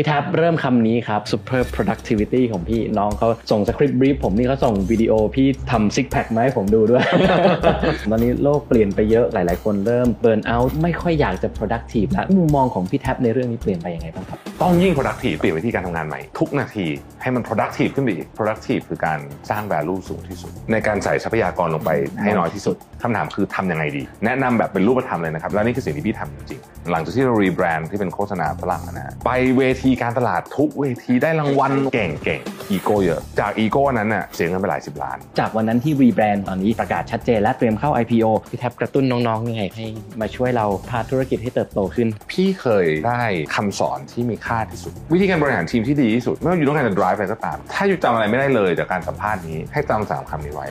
พี่แท็บเริ่มคำนี้ครับ super productivity ของพี่น้องเขาส่งสคริปต์ brief ผมนี่เขาส่งวิดีโอพี่ทำซิกแพคมาให้ผมดูด้วย ตอนนี้โลกเปลี่ยนไปเยอะหลาย ๆ คนเริ่ม burnout ไม่ค่อยอยากจะ productive แล้วมุมมองของพี่แท็บในเรื่องนี้เปลี่ยนไปยังไงบ้างครับต้องยิ่ง productive เปลี่ยนวิธีการทำงานใหม่ ทุกนาทีให้มัน productive ขึ้นไปอีก productive คือการสร้าง value สูงที่สุด ในการใส่ทรัพยากรลงไปให้น้อยที่สุดคำถามคือทำยังไงดี แนะนำแบบเป็นรูปธรรมเลยนะครับแล้วนี่คือสิ่งที่พี่ทำจริงๆหลังจากที่เรา rebrand ที่เป็นโฆษณาฝรั่งนะฮะไปเวทีการตลาดทุกเวทีได้รางวัลเก่งๆอีโก้เยอะ จากอีโก้นั้นน่ะเสียเงินไปหลายสิบล้าน จากวันนั้นที่ rebrand ตอนนี้ประกาศชัดเจนและเตรียมเข้า IPO พี่แท็บกระตุ้นน้องๆยังไงให้มาช่วยเราพาธุรกิจให้เติบโตขึ้น พี่เคยได้คำสอนที่มีค่าที่สุด วิธีการบริหารทีมที่ดีที่สุด ไม่ว่า you ต้องการจะ drive อะไรก็ตาม ถ้า you จำอะไรไม่ได้เลยจากการสัมภาษณ์นี้ให้จำสามคำนี้ไว้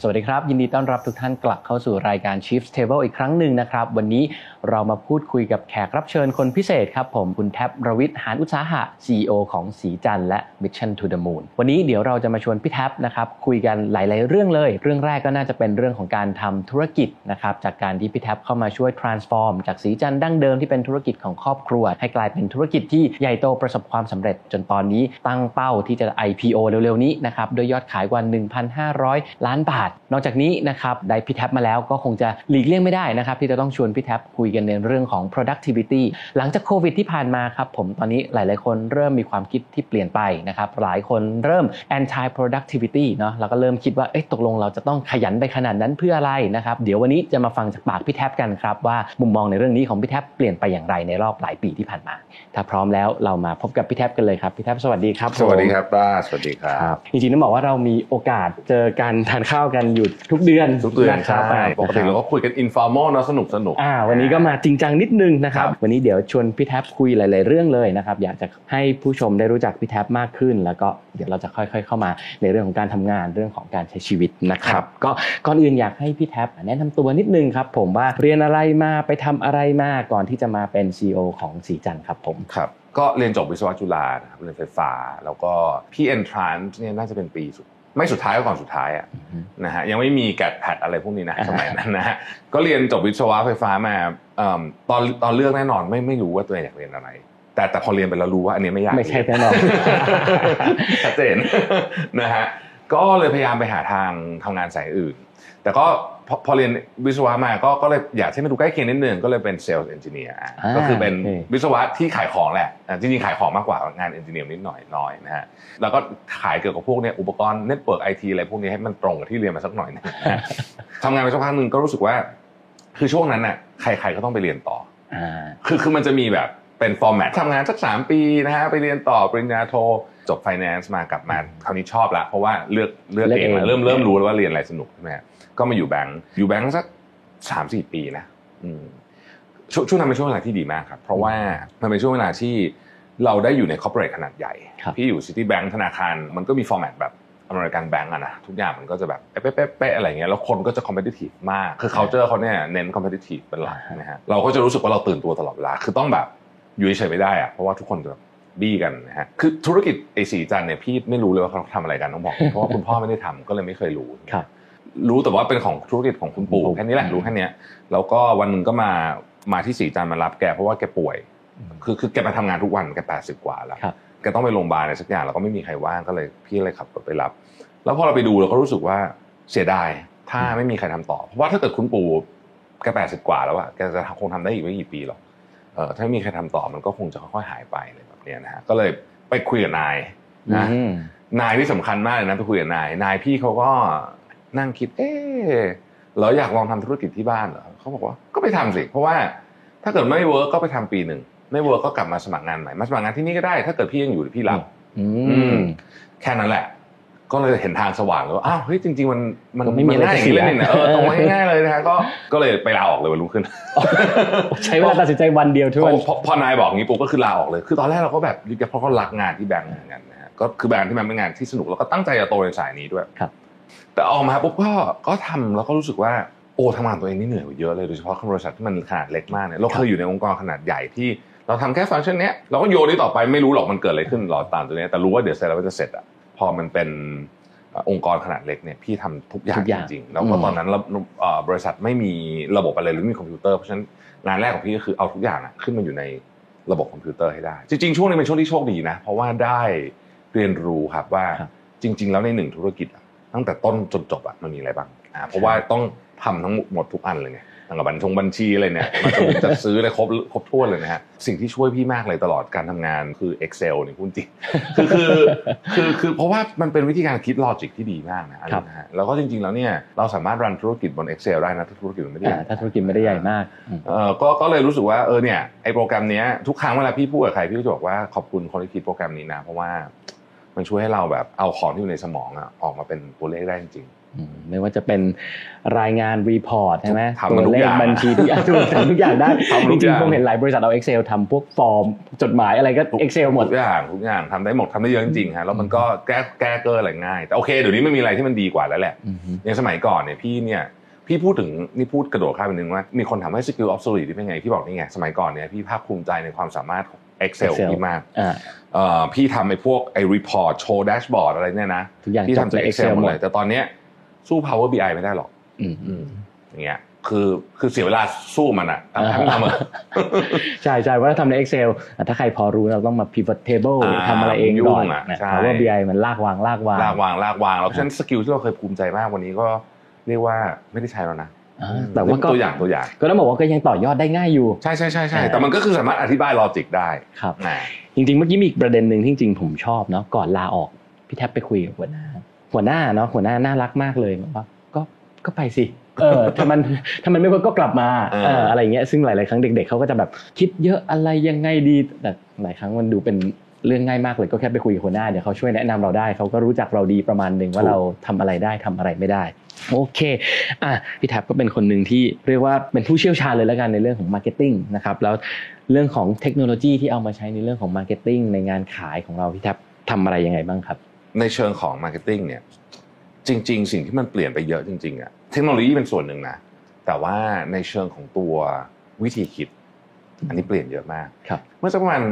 สวัสดีครับ ยินดีต้อนรับทุกท่านกลับเข้าสู่รายการ Chiefs Table อีกครั้งหนึ่งนะครับ วันนี้เรามาพูดคุยกับแขกรับเชิญคนพิเศษครับผมคุณแท็บรวิทย์หานอุตสาหะ CEO ของสีจันและ Mission to the Moon วันนี้เดี๋ยวเราจะมาชวนพี่แท็บนะครับคุยกันหลาย ๆ เรื่องเลย เรื่องแรกก็น่าจะเป็นเรื่องของการทำธุรกิจนะครับจากการที่พี่แท็บเข้ามาช่วย transform จากสีจันดั้งเดิมที่เป็นธุรกิจของครอบครัว ให้กลายเป็นธุรกิจที่ใหญ่โตประสบความสำเร็จจนตอนนี้ตั้งเป้าที่จะ IPO เร็ว ๆ นี้นะครับโดยยอดขายกว่า 1,500 ล้านบาท นอกจากนี้นะครับได้พี่แท็บมาแล้วก็คงจะหลีกเลี่ยงไม่ได้นะครับที่จะต้องชวนพี่แท็บคุยกันในเรื่องของ productivity หลังจากโควิดที่ผ่านมาครับผมตอนนี้หลาย ๆ คนเริ่มมีความคิดที่เปลี่ยนไปนะครับหลายคนเริ่ม anti productivity เนาะแล้วก็เริ่มคิดว่าเอ๊ะตกลงเราจะต้องขยันไปขนาดนั้นเพื่ออะไรนะครับเดี๋ยววันนี้จะมาฟังจากปากพี่แท็บกันครับว่ามุมมองในเรื่องนี้ของพี่แท็บเปลี่ยนไปอย่างไรในรอบหลายปีที่ผ่านมา ถ้าพร้อมแล้วเรามาพบกับพี่แท็บกันเลยครับพี่แท็บสวัสดีครับผมสวัสดีครับป้าสวัสดีครัครับบจริงๆต้องบอกว่าเรามีโอกาสเจอกันทานข้าวกันอยู่ทุกเดือนทุกเดือนนะครับใช่ปกติเราก็คุยกัน informal เนอะสนุกสนุกอ่าวันนี้ก็มาจริงจังนิดนึงนะครับครับ วันนี้เดี๋ยวชวนพี่แท็บคุยหลาย ๆ เรื่องเลยนะครับ อยากจะให้ผู้ชมได้รู้จักพี่แท็บมากขึ้น แล้วก็เดี๋ยวเราจะค่อย ๆ เข้ามาในเรื่องของการทำงานเรื่องของการใช้ชีวิตนะครับ ก็ก่อนอื่นอยากให้พี่แท็บแนะนำตัวนิดนึงครับ ผมว่าเรียนอะไรมาไปทำอะไรมาก่อนที่จะมาเป็น CEO ของสีจันทร์ครับผมครับก็เรียนจบวิศวะจุฬานะครับเรียนไฟฟ้า แล้วก็พี่ entrance เนี่ยน่าจะเป็นปีสุดไม่สุดท้ายก็ก่อนสุดท้ายอะนะฮะยังไม่มี GAT PAT อะไรพวกนี้นะอ่าสมัยนั้นนะฮะก็เรียนจบวิศวะไฟฟ้ามาเอิ่ม ตอนตอนเลือกแน่นอนไม่ไม่รู้ว่าตัวเองอยากเรียนอะไร แต่แต่พอเรียนไปแล้วรู้ว่าอันนี้ไม่อยากไม่ใช่เรียแน่นอนชัดเจนนะฮะก็เลยพยายามไปหาทางทำงานสายอื่น แต่ก็พอพอเรียนวิศวะมาก็ก็เลยอยากให้มันดูใกล้เคียงนิดนึงก็เลยเป็น sales engineer อ่าก็คือเป็นโอเควิศวะที่ขายของแหละอะจริงๆขายของมากกว่างาน engineer นิดหน่อยน้อยนะฮะแล้วก็ขายเกี่ยวกับพวกเนี้ยอุปกรณ์ network IT อะไรพวกนี้ให้มันตรงกับที่เรียนมาสักหน่อยนะฮะทำงานไปสักพักหนึ่งก็รู้สึกว่า คือช่วงนั้นน่ะใครๆก็ต้องไปเรียนต่ออ่าคือคือมันจะมีแบบเป็น format ทำงานสักสามปีนะฮะไปเรียนต่อปริญญาโทจบ finance มากลับมาคราวนี้ชอบละเพราะว่าเลือกเลือกเลือกเองเองแล้วเริ่มเริ่มรู้แล้วว่าเรียนอะไรสนุกใช่ไหมฮะก็มาอยู่แบงก์อยู่แบงก์สักสามสี่ปีนะอืมช่วงช่วงนั้นเป็นช่วงเวลาที่ดีมากครับ เพราะว่ามันเป็นช่วงเวลาที่เราได้อยู่ใน corporate ขนาดใหญ่ครับพี่อยู่ Citibank ธนาคารมันก็มี format แบบ American bank อะนะทุกอย่างมันก็จะแบบเป๊ะเป๊ะเป๊ะอะไรเงี้ยแล้วคนก็จะคอมเพ t ติทีฟมาก คือ culture เขาเนี่ยเน้นคอมเพ t ติทีฟเป็นหลักนะฮะเราก็จะรู้สึกว่าเราตื่นตัวตลอดเวลาคือต้องแบบอยู่เฉยๆไม่ได้อะเพราะว่าทุกคนจะแบบบี้กันนะฮะคือธุรกิจไอ้ศรีจันทร์เนี่ยพี่ไม่รู้เลยว่าเขาทำอะไรกันต้องบอกเพราะว่าคุณพ่อไม่ได้ทำก็เลยไม่เคยรู้ครับรู้แต่ว่าเป็นของธุรกิจของคุณปู่ปู่แค่นี้แหละรู้แค่เนี้ยแล้วก็วันหนึ่งก็มามาที่สีจันมารับแกเพราะว่าแกป่วย คือคือแกมาทำงานทุกวันแกแปดสิบกว่าแล้วครับแกต้องไปโรงพยาบาลอะไรสักอย่างแล้วก็ไม่มีใครว่างก็เลยพี่เลยขับรถไปรับ แล้วพอเราไปดูเราก็รู้สึกว่าเสียดายถ้าไม่มีใครทำต่อ เพราะว่าถ้าเกิดคุณปู่แกแปดสิบกว่าแล้วอะแกจะคงทำได้อีกไม่กี่ปีหรอกเออถ้าไม่มีใครทำต่อมันก็คงจะค่อยๆหายไปอะไรแบบเนี้ยนะฮะก็เลยไปคุยกับนายนะอืมนายที่สำคัญมากเลยนะไปคุยกับนายนายพี่เขาก็นั่งคิด เออเราอยากลองทำธุรกิจที่บ้านเหรอเขาบอกว่าก็ไปทำสิ เพราะว่าถ้าเกิดไม่ work ก็ไปทำปีหนึ่ง ไม่ work ก็กลับมาสมัครงานใหม่มาสมัครงานที่นี่ก็ได้ ถ้าเกิดพี่ยังอยู่เดี๋ยวพี่รับอือืมมแค่นั้นแหละ ก็เลยเห็นทางสว่างแล้วว่าอ้าวเฮ้ยจริง ๆ มันมันก็ไม่มีอะไรง่ายอย่างนี้จะเสียเลยเนี่ยเออตรงง่ายๆเลยนะฮะก็ก็เลยไปลาออกเลยวันรุ่งขึ้น ใช้เวลาตัดสินใจวันเดียวทุกพอวันพอพอนายบอกงี้ปุ๊บก็คือลาออกเลย คือตอนแรกเราก็แบบเพราะเขารักงานที่แบงก์เหมือนกันนะฮะก็คือแบงก์ที่มันเป็นงานที่สนุกแล้วก็ตั้งใจจะโตในสายนี้ด้วยครับ แต่ออกมาปุ๊บก็ก็ทำแล้วก็รู้สึกว่าโอ้ทำงานตัวเองนี่เหนื่อยกว่าเยอะเลยโดยเฉพาะบริษัทที่มันขนาดเล็กมากเนี่ยเราเคยอยู่ในองค์กรขนาดใหญ่ที่ เราทำแค่ฟังก์ชันเนี้ยเราก็โยนนี้ต่อไปไม่รู้หรอกมันเกิดอะไรขึ้นหรอตามตัวเนี้ยแต่รู้ว่าเดี๋ยวเสร็จแล้วมันจะเสร็จอะพอมันเป็นองค์กรขนาดเล็กเนี่ยพี่ทำทุกอย่างทุกอย่างจริงๆแล้วก็อืมตอนนั้นเราเอ่อบริษัทไม่มีระบบอะไรหรือไม่มีคอมพิวเตอร์เพราะฉะนั้นงานแรกของพี่ก็คือเอาทุกอย่างอะขึ้นมาอยู่ในระบบคอมพิวเตอร์ให้ได้ จริงๆช่วงนี้เป็นช่วงที่โชคดีนะ เพราะว่าได้เรียนรู้ครับว่าครับจริง ๆ แล้วในหนึ่งธุรกิจอะตั้งแต่ต้นจนจบอะมันมีอะไรบ้างอ่าเพราะว่าต้องทำทั้งหมดทุกอันเลยไง ตั้งแต่บัญชงบัญชีอะไรเนี่ยมาจนถึงจัดซื้อเลยครบครบถ้วนเลยนะฮะสิ่งที่ช่วยพี่มากเลยตลอดการทำงานคือ Excel เนี่ยคุณจริงคือคือคือคือเพราะว่ามันเป็นวิธีการคิดลอจิกที่ดีมากนะอันครับนี้นะฮะแล้วก็จริง ๆ แล้วเนี่ยเราสามารถรันธุรกิจบน Excel ได้นะถ้าธุรกิจมันไม่ได้ใหอ่าญ่ถ้าธุรกิจไม่ได้ใหญ่มากอืมเออก็ก็เลยรู้สึกว่าเออเนี่ยไอโปรแกรมเนี้ยทุกครั้งเวลาพี่พูดกับใครพี่ก็จะบอกว่าขอบคุณคนที่คิดโปรแกรมนี้นะเพราะว่ามันช่วยให้เราแบบเอาของที่อยู่ในสมองอะออกมาเป็นตัวเลขได้จริงอืม ไม่ว่าจะเป็นรายงานรีพอร์ตใช่ไหมทำมันทุตัวกเลอขย่างบัญชีทุกอย่างทุกทำทุกอย่างได้ทำทุจกอริงย่างๆผมเห็นหลายบริษัทเอา Excel ทำพวกฟอร์ม จดหมายอะไรก็ Excel หมดทุกอย่างทุกอย่างทำได้หมดทำได้เยอะจริงๆฮะแล้วมันก็แก้แก้เกอร์อะไรง่ายแต่โอเคเดี๋ยวนี้ไม่มีอะไรที่มันดีกว่าแล้วแหละอืมฮึอย่างสมัยก่อนเนี่ยพี่เนี่ยพี่พูดถึงนี่พูดกระโดดข้ามไปนึงว่ามีคนถามว่าสกิลออฟ o ลิ e ที่เป็นไงพี่บอกนี่ไงสมัยก่อนเนี่ยพี่ภาคภูมิใจในความสามารถของ Excel Excel พี่มากอ่าเอ่อพี่ทำไอ้พวกไอ้ report โชว์ dashboard อะไรเนี่ยนะทุกอย่างพี่จบทำจากใน Excel Excel หมดหมดเลยแต่ตอนเนี้ย สู้ Power BI ไม่ได้หรอกอืมอืมอย่างเงี้ยคือคือเสียเวลาสู้มันอะทำให้มันทำอะใช่ใช่ว่าถ้าทำใน Excel อะถ้าใครพอรู้เราต้องมา pivot table อ่าทำอะไรเองก่อนยุ่งอะนะใช่ Power BI มันลากวางลากวางลากวางลากวางแล้วเพราะฉะนั้น skill ที่เราเคยภูมิใจมากวันนี้ก็เรียกว่าไม่ได้ใช้แล้วนะอ่าแต่ว่าก็ตัวอย่างตัวอย่าง ก็ต้องบอกว่าก็ยังต่อยอดได้ง่ายอยู่ ใช่ใช่ใช่ใช่อ่าแต่มันก็คือสามารถอธิบาย logic ได้ครับอ่าจริงๆเมื่อกี้มีอีกประเด็นหนึ่งที่จริงๆผมชอบเนาะก่อนลาออกพี่แท็บไปคุยกับหัวหน้า หัวหน้าเนาะหัวหน้าน่ารักมากเลยบอกว่าก็ก็ไปสิเออถ้ามันถ้ามันไม่ work ก็กลับมาเออเอออะไรอย่างเงี้ยซึ่งหลาย ๆ ครั้งเด็ก ๆเขาก็จะแบบคิดเยอะอะไรยังไงดีแต่หลายครั้งมันดูเป็นเรื่องง่ายมากเลยก็แค่ไปคุยกับหัวหน้าเดี๋ยวเขาช่วยแนะนำเราได้เขาก็รู้จักเราดีประมาณหนึ่งว่าเราทำอะไรได้ทำอะไรไม่ได้โอเคอะพี่แท็บก็เป็นคนหนึ่งที่เรียกว่าเป็นผู้เชี่ยวชาญเลยแล้วกันในเรื่องของ marketing นะครับแล้วเรื่องของเทคโนโลยีที่เอามาใช้ในเรื่องของ marketing ในงานขายของเราพี่แท็บทำอะไรยังไงบ้างครับ ในเชิงของ marketing เนี่ยจริง ๆ สิ่งที่มันเปลี่ยนไปเยอะจริงๆอะเทคโนโลยีเป็นส่วนหนึ่งนะแต่ว่าในเชิงของตัววิธีคิด อันนี้เปลี่ยนเยอะมากครับเมื่อสักประมาณ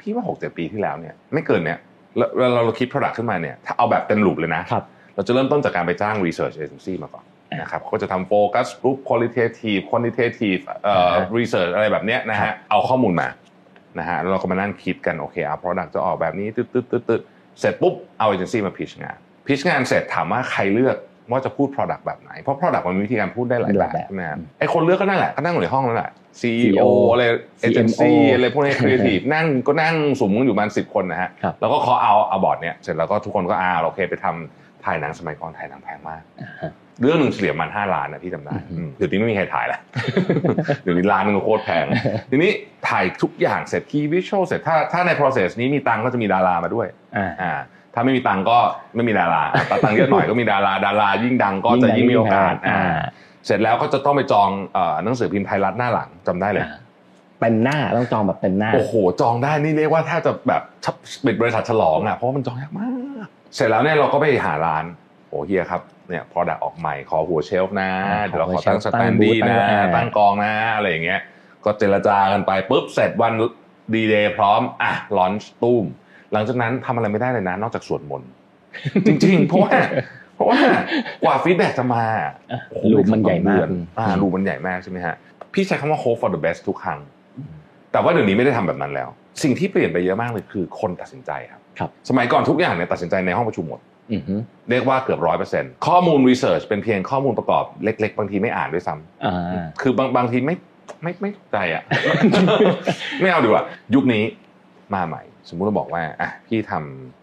พี่ว่าหกเจ็ดปีที่แล้วเนี่ยไม่เกินเนี่ยเราเราเราคิด product ขึ้นมาเนี่ยถ้าเอาแบบเป็น loop เลยนะครับเราจะเริ่มต้นจากการไปจ้าง research agency มาก่อนนะครับเขาก็จะทำ focus group qualitative quantitative เอ่ออ่าฮะ research อะไรแบบเนี้ยนะครัฮะบเอาข้อมูลมานะฮะแล้วเราก็มานั่งคิดกันโอเคเอา product จะออกแบบนี้ตึ๊ดตึ๊ดตึ๊ดตึ๊ด เสร็จปุ๊บเอา agency มา pitch งาน pitch งานเสร็จถามว่าใครเลือกว่าจะพูด product แบบไหน เพราะ product มันมีวิธีการพูดได้หลายแบบหลายแบบใช่ไหมฮะไอคนเลือกก็นั่นแหละก็นั่งอยู่ในห้องนั่นแหละ CEO CEO อะไร agency CMO อะไรพวกนี้ creative นั่งก็นั่งสุมกันอยู่ประมาณสิบคนนะฮะครับแล้วก็เคาะเอาเอาบอร์ดเนี่ยเสร็จแล้วก็ทุกคนก็อ่าโอเคไปทำถ่ายหนังสมัยก่อนถ่ายหนังแพงมากอ่าฮะ เรื่องหนึ่งเฉลี่ยประมันห้าล้านนะพี่จำได้อือฮึอืมเดี๋ยวนี้ไม่มีใครถ่ายแล้วเดี๋ยวนี้ล้านหนึงก็โคตรแพง ทีนี้ถ่ายทุกอย่างเสร็จคีย์วิชวลเสร็จถ้าถ้าใน process นี้มีตังค์ก็จะมีดารามาด้วยอ่าอ่าถ้าไม่มีตังค์ก็ไม่มีดาราอะแต่ตังค์เยอะหน่อยก็มีดาราดารายิ่งดังก็จะยิ่งมีโอกาสอ่าอ่าเสร็จแล้วก็จะต้องไปจองเอ่อหนังสือพิมพ์ไทยรัฐหน้าหลังจำได้เลยอ่าเป็นหน้าต้องจองแบบเป็นหน้าโอ้โหจองได้นี่เรียกว่าถ้าจะแบบแทบปิดบริษัทฉลองอะเพราะว่ามันจองยากมาก เสร็จแล้วเนี่ยเราก็ไปหาร้านโอ้เฮียครับเนี่ย product ออกใหม่ขอหัว shelf นะอ่าเดี๋ยวเราขอขอหัวเชลตั้ง standee ตั้งบูธนะตั้งอ่าตั้งกองนะอะไรอย่างเงี้ย ก็เจรจากันไปปุ๊บเสร็จวันดีเดย์พร้อมอะ launch ตุ้มหลังจากนั้นทำอะไรไม่ได้เลยนะ นอกจากสวดมนต์จริง ๆ เพราะว่าเพราะว่ากว่า feedback จะมาโอ้โห loop มันใหญ่มากเดือนอ่า loop มันใหญ่มากใช่ไหมฮะพี่ใช้คำว่า hope for the best ทุกครั้ง แต่ว่าเดี๋ยวนี้ไม่ได้ทำแบบนั้นแล้ว สิ่งที่เปลี่ยนไปเยอะมากเลยคือคนตัดสินใจครับครับสมัยก่อนทุกอย่างเนี่ยตัดสินใจในห้องประชุมหมดอือฮึ เรียกว่าเกือบร้อยเปอร์เซ็นต์ข้อมูล research เป็นเพียงข้อมูลประกอบเล็ก ๆ บางทีไม่อ่านด้วยซ้ำอ่าคือบางบางทีไม่ไม่ไม่ถูกใจอะ ไม่เอาดีกว่า ยุคนี้มาใหม่ สมมุติเราบอกว่าอะพี่ท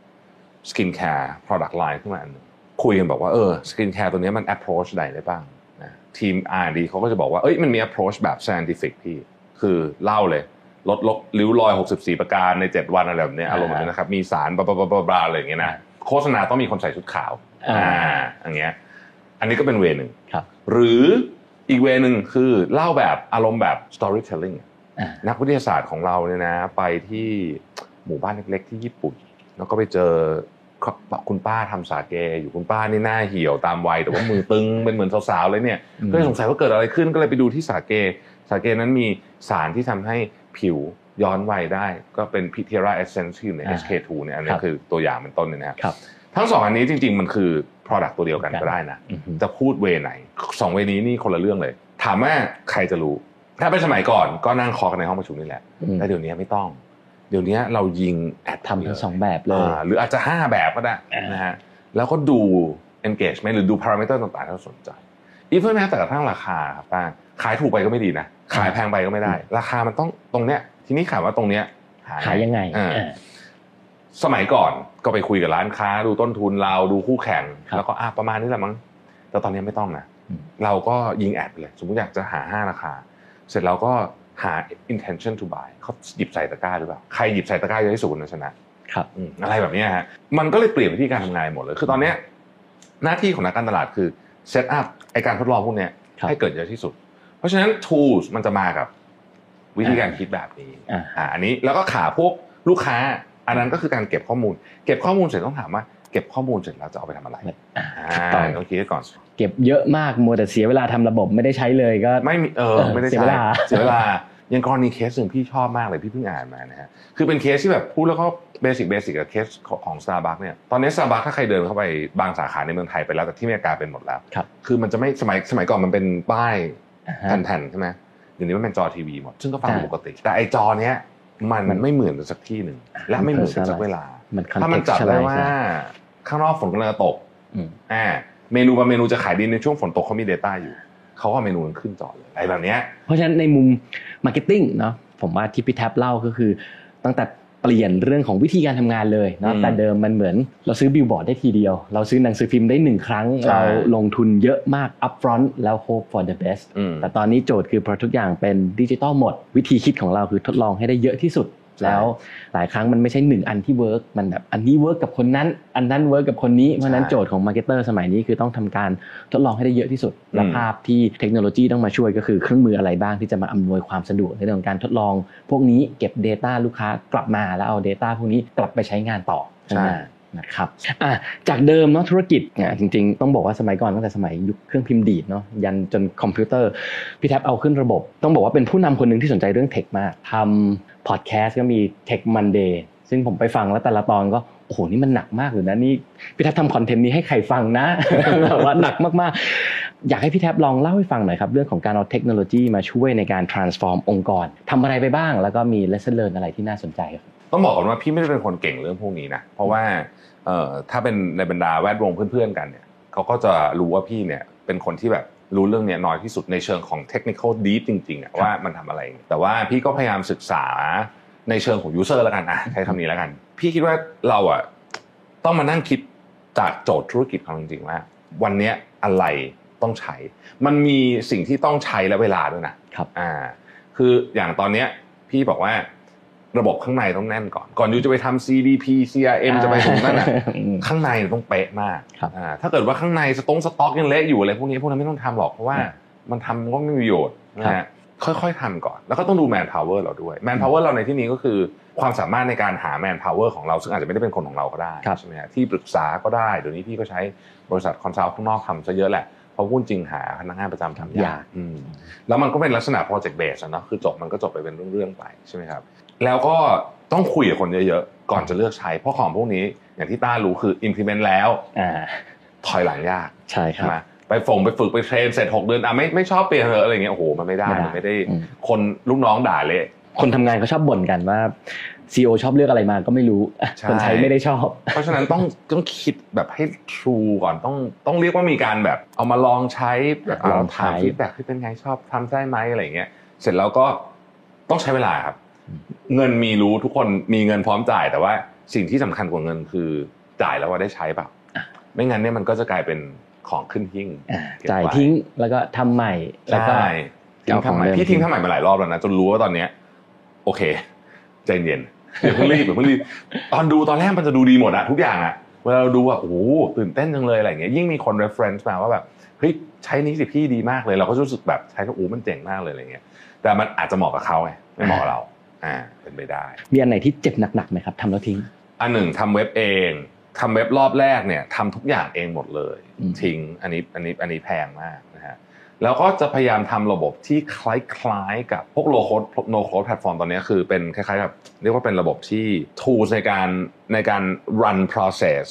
ำ skincare product line ขึ้นมาอันหนึ่งคุยกันบอกว่าเออสกินแคร์ตัวเนี้ยมัน approach ไหนได้บ้างนะทีม R&D เขาก็จะบอกว่าเอ้ยมันมี approach แบบ scientific พี่คือเล่าเลย ลดลดริ้วรอย 64 ประการใน 7 วันอะไรแบบเนี้ยอารมณ์แบบนี้นะครับ มีสารบลาบลาบลาบลาอะไรอย่างเงี้ยนะ โฆษณาต้องมีคนใส่ชุดขาวอ่าอย่างเงี้ยอันนี้ก็เป็นเวย์หนึ่งครับหรืออีกเวย์หนึ่งคือเล่าแบบอารมณ์แบบ storytelling อ่านักวิทยาศาสตร์ของเราเนี่ยนะ ไปที่หมู่บ้านเล็กๆ ที่ญี่ปุ่น แล้วก็ไปเจอคุณป้าทำสาเกอยู่คุณป้านี่หน้าเหี่ยวตามวัยแต่ว่ามือตึงเป็นเหมือนสาวๆเลยเนี่ยอืมก็เลยสงสัยว่าเกิดอะไรขึ้นก็เลยไปดูที่สาเก สาเกนั้นมีสารที่ทำให้ผิว ย้อนวัยได้ก็เป็นพิเทราเอเซนซ์ที่อยู่ในอ่า HK2 เนี่ยอันนี้ครับคือตัวอย่างเป็นต้นเนี่ยนะครับครับทั้งสองอันนี้จริง ๆ มันคือ product ตัวเดียวกันก็ได้นะอือฮึจะพูดเวไหนสองเวนี้นี่คนละเรื่องเลย ถามว่าใครจะรู้ ถ้าเป็นสมัยก่อนก็นั่งคอกันในห้องประชุมนี่แหละอืมแต่เดี๋ยวนี้ไม่ต้อง เดี๋ยวนี้เรายิงแอดทำทั้งสองแบบเลยอ่าหรืออาจจะ 5 แบบก็ได้อ่านนะฮะแล้วก็ดู engagement หรือดู parameter ต่างๆที่เราสนใจอีเวนแม้แต่กระทั่งราคาครับป้าขายถูกไปก็ไม่ดีนะขายแพงไปก็ไม่ได้ ราคามันต้องตรงเนี้ย ทีนี้ถามว่าตรงเนี้ยหายังไงอ่าอ่าสมัยก่อนก็ไปคุยกับร้านค้า ดูต้นทุนเราดูคู่แข่งครับแล้วก็อะประมาณนี้แหละมั้งแต่ตอนนี้ไม่ต้องนะอืมเราก็ยิงแอดไปเลย สมมติอยากจะหาห้าราคา เสร็จแล้วก็หา intention to buy เขาหยิบใส่ตะกร้าหรือเปล่าใครหยิบใส่ตะกร้าเยอะที่สุดคนนั้นชนะครับอืมอะไรแบบเนี้ยฮะมันก็เลยเปลี่ยนวิธีการทำงานหมดเลย คือตอนเนี้ยหน้าที่ของนักการตลาดคือเซตอัพไอการทดลองพวกเนี้ยครับให้เกิดเยอะที่สุด เพราะฉะนั้น tools มันจะมากับ วิธีการคิดแบบนี้อ่าอ่าอันนี้แล้วก็ขาพวกลูกค้า อันนั้นก็คือการเก็บข้อมูล เก็บข้อมูลเสร็จต้องถามว่าเก็บข้อมูลเสร็จแล้วจะเอาไปทำอะไรอ่าอ่าต้องต้องคิดก่อน เก็บเยอะมากมัวแต่เสียเวลาทำระบบไม่ได้ใช้เลยก็ไม่มีเออเออไม่ได้เสียใช้เวลาเสียเวลาอย่างกรณีเคสหนึ่งพี่ชอบมากเลยพี่เพิ่งอ่านมานะฮะคือเป็นเคสที่แบบพูดแล้วก็เบสิกเบสิกกับเคสของ Starbucks เนี่ยตอนนี้ Starbucks ถ้าใครเดินเข้าไปบางสาขาในเมืองไทยไปแล้วแต่ที่อเมริกาเป็นหมดแล้วครับคือมันจะไม่สมัยสมัยก่อนมันเป็นป้ายอ่าฮะแผ่นๆใช่ไหมเดี๋ยวนี้มันเป็นจอทีวีหมดซึ่งก็ฟังใช่ปกติ แต่ไอจอเนี้ยมันมันไม่เหมือนกันสักที่หนึ่งและไม่เหมือนกันสักเวลามันถ้ามันจับได้ contextualize ว่านะข้างนอกฝนกำลังจะตกอืมอ่าเมนูบางเมนูจะขายดีในช่วงฝนตกเขามี Data อยู่เขาก็เอาเมนูนั้นขึ้นจอเลยอะไรแบบเนี้ยเพราะฉะนั้นในมุม marketing เนาะผมว่าที่พี่แท็บเล่าก็คือตั้งแต่ เปลี่ยนเรื่องของวิธีการทำงานเลยเนาะอืมแต่เดิมมันเหมือนเราซื้อบิลบอร์ดได้ทีเดียว เราซื้อหนังสือพิมพ์ได้หนึ่งครั้งใช่เราลงทุนเยอะมาก upfront แล้ว hope for the best อืมแต่ตอนนี้โจทย์คือพอทุกอย่างเป็นดิจิตอลหมด วิธีคิดของเราคือทดลองให้ได้เยอะที่สุดใช่ แล้วหลายครั้งมันไม่ใช่หนึ่งอันที่ work มันแบบอันนี้ work กับคนนั้น อันนั้น work กับคนนี้เพราะฉะนั้นโจทย์ของ marketer สมัยนี้คือต้องทำการทดลองให้ได้เยอะที่สุดและภาพที่เทคโนโลยีต้องมาช่วยก็คือเครื่องมืออะไรบ้างที่จะมาอำนวยความสะดวกในเรื่องของการทดลอง พวกนี้เก็บ Data ลูกค้ากลับมาแล้วเอา Data พวกนี้กลับไปใช้งานต่อข้างหน้านะครับอะจากเดิมเนาะธุรกิจเนี่ยจริงๆ ต้องบอกว่าสมัยก่อนตั้งแต่สมัยยุคเครื่องพิมพ์ดีดเนาะยันจนคอมพิวเตอร์พี่แท็บเอาขึ้นระบบ ต้องบอกว่าเป็นผู้นำคนหนึ่งที่สนใจเรื่องเทคมากทำ พอดแคสต์ก็มี Tech Monday ซึ่งผมไปฟังแล้วแต่ละตอนก็โอ้โหนี่มันหนักมากเลยนะนี่พี่แท็บทำคอนเทนต์นี้ให้ใครฟังนะแบบว่าหนักมากๆ อยากให้พี่แท็บลองเล่าให้ฟังหน่อยครับเรื่องของการเอาเทคโนโลยีมาช่วยในการ transform องค์กรทำอะไรไปบ้าง แล้วก็มี lesson learn อะไรที่น่าสนใจครับต้องบอกก่อนว่าพี่ไม่ได้เป็นคนเก่งเรื่องพวกนี้นะเพราะว่าถ้าเป็นในบรรดาแวดวงเพื่อนๆกันเนี่ยเขาก็จะรู้ว่าพี่เนี่ยเป็นคนที่แบบ รู้เรื่องเนี้ยน้อยที่สุดในเชิงของ technically จริงๆอะว่ามันทำอะไร แต่ว่าพี่ก็พยายามศึกษาในเชิงของ user แล้วกันอะใช้คำนี้แล้วกัน พี่คิดว่าเราอะต้องมานั่งคิดจากโจทย์ธุรกิจของเราจริงๆว่า วันเนี้ยอะไรต้องใช้ มันมีสิ่งที่ต้องใช้และเวลาด้วยนะครับอ่าคืออย่างตอนเนี้ยพี่บอกว่า ระบบข้างในต้องแน่นก่อน ก่อน you จะไปทำ CDP CRM จะไปถึงนั่นน่ะอืมข้างในต้องเป๊ะมากครับอ่าถ้าเกิดว่าข้างในสต๊งสต็อกยังเละอยู่อะไรพวกนี้พวกนั้นไม่ต้องทำหรอกเพราะว่าอืมมันทำก็ไม่มีประโยชน์นะครับฮะค่อยๆทำก่อน แล้วก็ต้องดู man power เราด้วย man power เราในที่นี้ก็คือ ความสามารถในการหา man power ของเราซึ่งอาจจะไม่ได้เป็นคนของเราก็ได้ครับใช่ไหมฮะที่ปรึกษาก็ได้เดี๋ยวนี้พี่ก็ใช้บริษัท consult ข้างนอกทำซะเยอะแหละเพราะพูดจริงหาพนักงานประจำทำยากอืมแล้วมันก็เป็นลักษณะ project base อะเนาะคือจบมันก็จบไปเป็นเรื่องๆไปใช่ไหมครับ แล้วก็ต้องคุยกับคนเยอะๆก่อนจะเลือกใช้ เพราะของพวกนี้อย่างที่ต้ารู้คือ implement แล้วอ่าถอยหลังยากใช่คใช่รับไหมไปฝงไปฝึกไปเทรนเสร็จ6เดือนอะไม่ไม่ชอบเปลี่ยนเถอะอะไรเงี้ยโอ้โหมันไม่ได้ไม่ได้มันไม่ได้อืมคนลูกน้องด่าเละคนทำงานเขาชอบบ่นกันว่า CEO ชอบเลือกอะไรมาก็ไม่รู้ใช่คนใช้ไม่ได้ชอบ เพราะฉะนั้นต้องต้องคิดแบบให้ true ก่อนต้องต้องเรียกว่ามีการแบบ เอามาลองใช้แบบลองใช้ถามฟีดแบ็กที่เป็นไงชอบทำได้ไหมอะไรเงี้ยเสร็จแล้วก็ต้องใช้เวลาครับ เงินมีรู้ทุกคนมีเงินพร้อมจ่ายแต่ว่าสิ่งที่สำคัญกว่าเงินคือจ่ายแล้วว่าได้ใช้เปล่าไม่งั้นเนี่ยมันก็จะกลายเป็นของขึ้นหิ้งอ่าเก็บไว้จ่ายทิ้งแล้วก็ทำใหม่แล้วก็ใช่ทิ้งทำใหม่เอาของเดิมพี่ทิ้งทำใหม่มาหลายรอบแล้วนะจนรู้ว่าตอนเนี้ย โอเค ใจเย็นอย่าเพิ่งรีบอย่าเพิ่งรีบตอนดูตอนแรกมันจะดูดีหมดอะทุกอย่างอะเวลาเราดูอะโอ้โหตื่นเต้นจังเลยอะไรอย่างเงี้ยยิ่งมีคน reference มาว่าแบบเฮ้ยใช้นี้สิพี่ดีมากเลย เราก็รู้สึกแบบใช้แล้วโอ้มันเจ๋งมากเลยอะไรเงี้ยแต่มันอาจจะเหมาะกับเขาไงไม่เหมาะกับเรา อ่าเป็นไปได้ มีอันไหนที่เจ็บหนักๆไหมครับทำแล้วทิ้ง อันหนึ่งทำเว็บเองทำเว็บรอบแรกเนี่ยทำทุกอย่างเองหมดเลยอืมทิ้งอันนี้อันนี้อันนี้แพงมากนะฮะแล้วก็จะพยายามทำระบบที่คล้ายๆ กับพวก low code no code platform ตอนนี้คือเป็นคล้ายๆกับเรียกว่าเป็นระบบที่ tools ในการในการ run process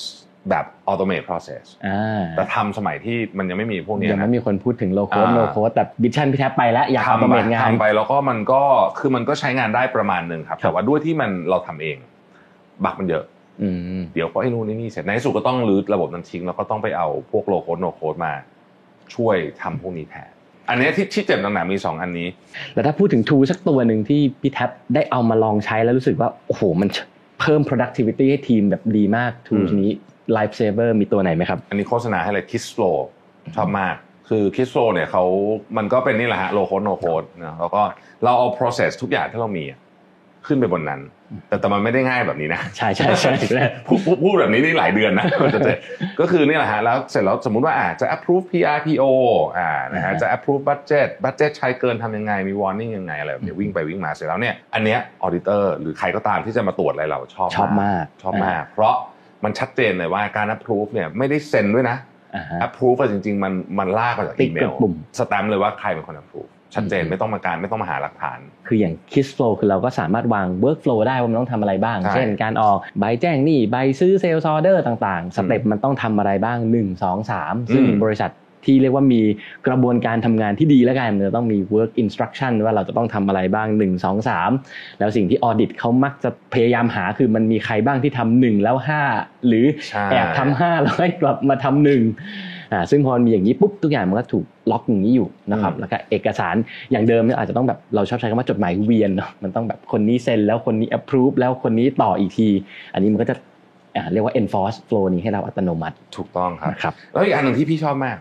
แบบ automate process อ่าแต่ทำสมัยที่มันยังไม่มีพวกเนี้ยยังนะไม่มีคนพูดถึงโลโค้ดอ่าโลโค้ดแต่บิชชั่นพี่แท็บไปแล้วอยากเอาทำตไปเมงานทำไปแล้วก็มันก็คือมันก็ใช้งานได้ประมาณหนึ่งครับครับแต่ว่าด้วยที่มันเราทำเอง บักมันเยอะอืมเดี๋ยวก็ไอ้นู่นไอ้นี่เสร็จในที่สุดก็ต้องรื้อระบบนั้นทิ้งแล้วก็ต้องไปเอาพวกโลโค้ดโนโค้ดมาช่วยทำพวกนี้แทนอันเนี้ยที่ที่เจ็บหนักๆมีสองอันนี้ แล้วถ้าพูดถึง tool สักตัวหนึ่งที่พี่แท็บได้เอามาลองใช้แล้วรู้สึกว่า โอ้โห มันเพิ่ม productivity ให้ทีมแบบดีมาก tools อืมนี้ life saver มีตัวไหนไหมครับ อันนี้โฆษณาให้เลย Kiss Flow ชอบมาก คือ Kiss Flow เนี่ยเขามันก็เป็นนี่แหละฮะโลโค้ดโนโค้ดนะแล้วก็เราเอา process ทุกอย่างที่เรามีอะขึ้นไปบนนั้น แต่แต่มันไม่ได้ง่ายแบบนี้นะใช่ใช่ใช่พูดพูดพูดแบบนี้นี่หลายเดือนนะก็จะเจอก็คือนี่แหละฮะแล้วเสร็จแล้วสมมุติว่าอ่าจะ approve PRPO อ่านะฮะจะ approve budget budget ใช้เกินทำยังไงมี warning ยังไงอะไรแบบนี้วิ่งไปวิ่งมาเสร็จแล้วเนี่ยอันเนี้ย auditor หรือใครก็ตามที่จะมาตรวจอะไรเราชอบชอบมากชอบมาก เพราะ มันชัดเจนเลยว่าการ approve เนี่ยไม่ได้เซ็นด้วยนะอ่าฮะ approve อะจริง ๆ มันมันลากมาจากติ๊อีกเมกัลบปุ่มสแตมป์เลยว่าใครเป็นคน approve ชัดเจนอืมไม่ต้องมาการไม่ต้องมาหาหลักฐาน คืออย่าง Kiss Flow คือเราก็สามารถวาง workflow ได้ว่ามันต้องทำอะไรบ้างใช่เช่นการออกใบแจ้งหนี้ใบซื้อ sales order ต่างๆ step มันต้องทำอะไรบ้าง 1 2 3 ซึ่งอืมบริษัท ที่เรียกว่ามีกระบวนการทำงานที่ดีแล้วกันมันจะต้องมี work instruction ว่าเราจะต้องทำอะไรบ้าง 1 2 3 แล้วสิ่งที่ audit เขามักจะพยายามหาคือมันมีใครบ้างที่ทำหนึ่งแล้ว 5 หรือใช่แอบทำห้าแล้วให้กลับมาทำหนึ่งอ่าซึ่งพอมันมีอย่างนี้ปุ๊บทุกอย่างมันก็ถูกล็อกอย่างนี้อยู่นะครับอืมแล้วก็เอกสารอย่างเดิมเนี่ยอาจจะต้องแบบเราชอบใช้คำว่าจดหมายเวียนเนาะมันต้องแบบคนนี้เซ็นแล้วคนนี้ approve แล้วคนนี้ต่ออีกที อันนี้มันก็จะอ่าเรียกว่า enforce flow นี้ให้เราอัตโนมัติถูกต้องครับนะครับแล้วอีกอันหนึ่งที่พี่ชอบมาก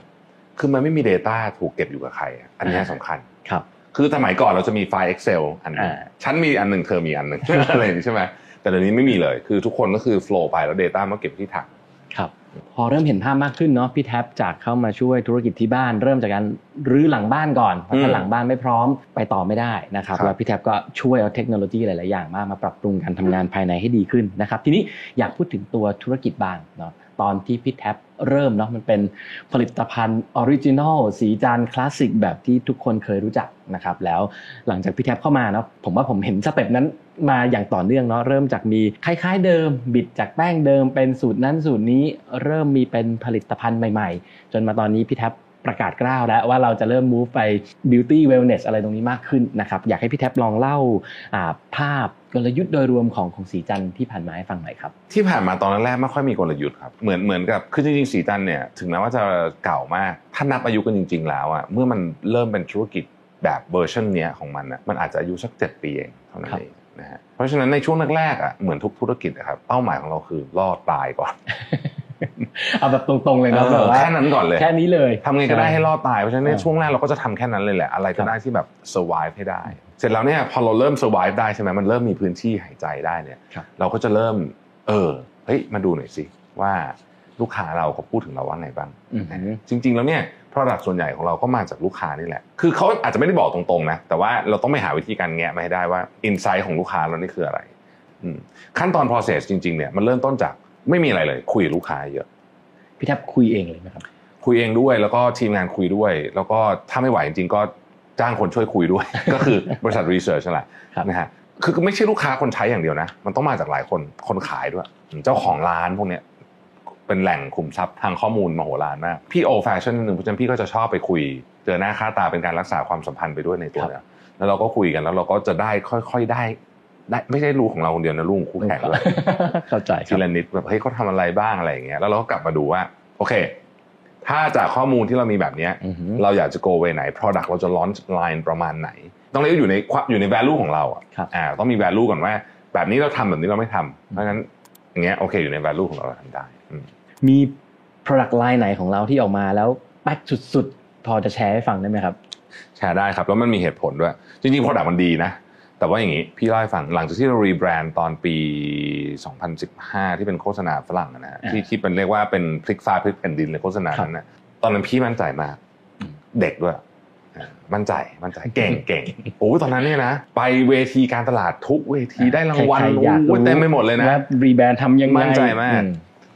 คือมันไม่มี Data ถูกเก็บอยู่กับใครอะอันเนี้ยอ่าสำคัญครับ คือสมัยก่อนเราจะมีไฟล์ Excel อันหนึงอ่าฉันมีอันหนึ่งเธอมีอันหนึ่งอะไรอย่างนี้ใช่ไหมแต่เดี๋ยวนี้ไม่มีเลย คือทุกคนก็คือ flow ไปแล้ว Data มาเก็บที่ถังครับพอเริ่มเห็นภาพมากขึ้นเนาะพี่แท็บจากเข้ามาช่วยธุรกิจที่บ้าน เริ่มจากการรื้อหลังบ้านก่อนเพราะถ้าอืมหลังบ้านไม่พร้อมไปต่อไม่ได้นะครับครับแล้วพี่แท็บก็ช่วยเอาเทคโนโลยีหลาย ๆ อย่างมามาปรับปรุงการทำงานภายในให้ดีขึ้นนะครับทีนี้อยากพูดถึงตัวธุรกิจบ้างเนาะ ตอนที่พี่แท็บเริ่มเนาะมันเป็นผลิตภัณฑ์ original ศรีจันทร์คลาสสิกแบบที่ทุกคนเคยรู้จักนะครับแล้วหลังจากพี่แท็บเข้ามาเนาะผมว่าผมเห็น step นั้นมาอย่างต่อเนื่องเนาะเริ่มจากมีคล้ายๆเดิม บิดจากแป้งเดิมเป็นสูตรนั้นสูตรนี้เริ่มมีเป็นผลิตภัณฑ์ใหม่ ๆ จนมาตอนนี้พี่แท็บ ประกาศกร้าวแล้วว่าเราจะเริ่ม move ไป beauty wellness อะไรตรงนี้มากขึ้นนะครับอยากให้พี่แท็บลองเล่าอ่าภาพกลยุทธ์โดยรวมของของศรีจันทร์ที่ผ่านมาให้ฟังหน่อยครับที่ผ่านมาตอนแรกๆไม่ค่อยมีกลยุทธ์ครับเหมือนเหมือนกับคือจริงๆสีจันเนี่ยถึงแม้ว่าจะเก่ามากถ้านับอายุกันจริง ๆ แล้วอะเมื่อมันเริ่มเป็นธุรกิจแบบเวอร์ชันเนี้ยของมันอะมันอาจจะอายุสักเจ็ดปีเองเท่านั้นครับเองนะฮะเพราะฉะนั้นในช่วงแรกๆอะเหมือนทุกธุรกิจนะครับเป้าหมายของเราคือรอดตายก่อน เอาแบบตรงๆเลยนะเอแบอบว่าแค่นั้นก่อนเลยแค่นี้เลยทำไงก็ได้ให้รอดตายเพราะฉะนั้นในอ่าช่วงแรกเราก็จะทำแค่นั้นเลยแหละอะไรครัก็บได้ที่แบบ survive ให้ได้ เสร็จแล้วเนี่ยพอเราเริ่ม survive ได้ใช่ไหมมันเริ่มมีพื้นที่หายใจได้เนี่ยครับเราก็จะเริ่ม เออเฮ้ยมาดูหน่อยสิว่าลูกค้าเราเขาพูดถึงเราว่าไงบ้างอือหือจริง ๆ แล้วเนี่ย product ส่วนใหญ่ของเราก็มาจากลูกค้านี่แหละ คือเขาอาจจะไม่ได้บอกตรงๆนะ แต่ว่าเราต้องไปหาวิธีการแงะมาให้ได้ว่า insight ของลูกค้าเรานี่คืออะไรอืมขั้นตอน process จริง ๆ เนี่ยมันเริ่มต้นจาก ไม่มีอะไรเลย คุยกับลูกค้าเยอะพี่แท็บคุยเองเลยไหมครับ คุยเองด้วยแล้วก็ทีมงานคุยด้วย แล้วก็ถ้าไม่ไหวจริงๆก็จ้างคนช่วยคุยด้วย ก็คือบริษัทรีเสิร์ชนั่นแหละครับนะฮะคือไม่ใช่ลูกค้าคนใช้อย่างเดียวนะ มันต้องมาจากหลายคนคนขายด้วย เจ้าของร้านพวกเนี้ยเป็นแหล่งขุมทรัพย์ทางข้อมูลมโหฬารมากพี่โอแฟชั่นหนึ่งเพราะฉะนั้นพี่ก็จะชอบไปคุย เจอหน้าค่าตาเป็นการรักษาความสัมพันธ์ไปด้วยในตัวเนี่ยแล้วเราก็คุยกันแล้วเราก็จะได้ค่อย ๆ ได้ ได้ไม่ใช่รู้ของเราคนเดียวนะลูกคู่แข่งด้วยเข้าใจคทีรับละนิดแบบเฮ้ยเขาทำอะไรบ้างอะไรอย่างเงี้ยแล้วเราก็กลับมาดูว่า โอเค ถ้าจากข้อมูลที่เรามีแบบเนี้ยอือหือเราอยากจะ go way ไหน product เราจะ launch line ประมาณไหน ต้องเรียกว่าอยู่ในความอยู่ใน value ของเราอะครับอ่าต้องมี value ก่อนว่า แบบนี้เราทำแบบนี้เราไม่ทำเพราะฉะนั้นอย่างเงี้ยโอเค อยู่ใน value ของเราเราทำได้อืมมี product line ไหนของเราที่ออกมาแล้วแป๊กสุดๆ พอจะแชร์ให้ฟังได้ไหมครับ แชร์ได้ครับ แล้วมันมีเหตุผลด้วย จริงๆ product มันดีนะ แต่ว่าอย่างนี้พี่เล่าให้ฟังหลังจากที่เรารีแบรนด์ตอนปี 2015 ที่เป็นโฆษณาฝรั่งอะนะฮะอ่าที่ที่เป็นเรียกว่าเป็นพลิกฟ้าพลิกแผ่นดินเลยโฆษณานั้นนะตอนนั้นพี่มั่นใจมากอืมเด็กด้วยอ่ามั่นใจมั่นใจเก่งเก่งโอ้ยตอนนั้นเนี่ยนะไปเวทีการตลาดทุกเวทีได้รางวัลใครๆอยากโอ้ยเต็มไปหมดเลยนะว่ารีแบรนด์ทำยังไงมั่นใจมากอื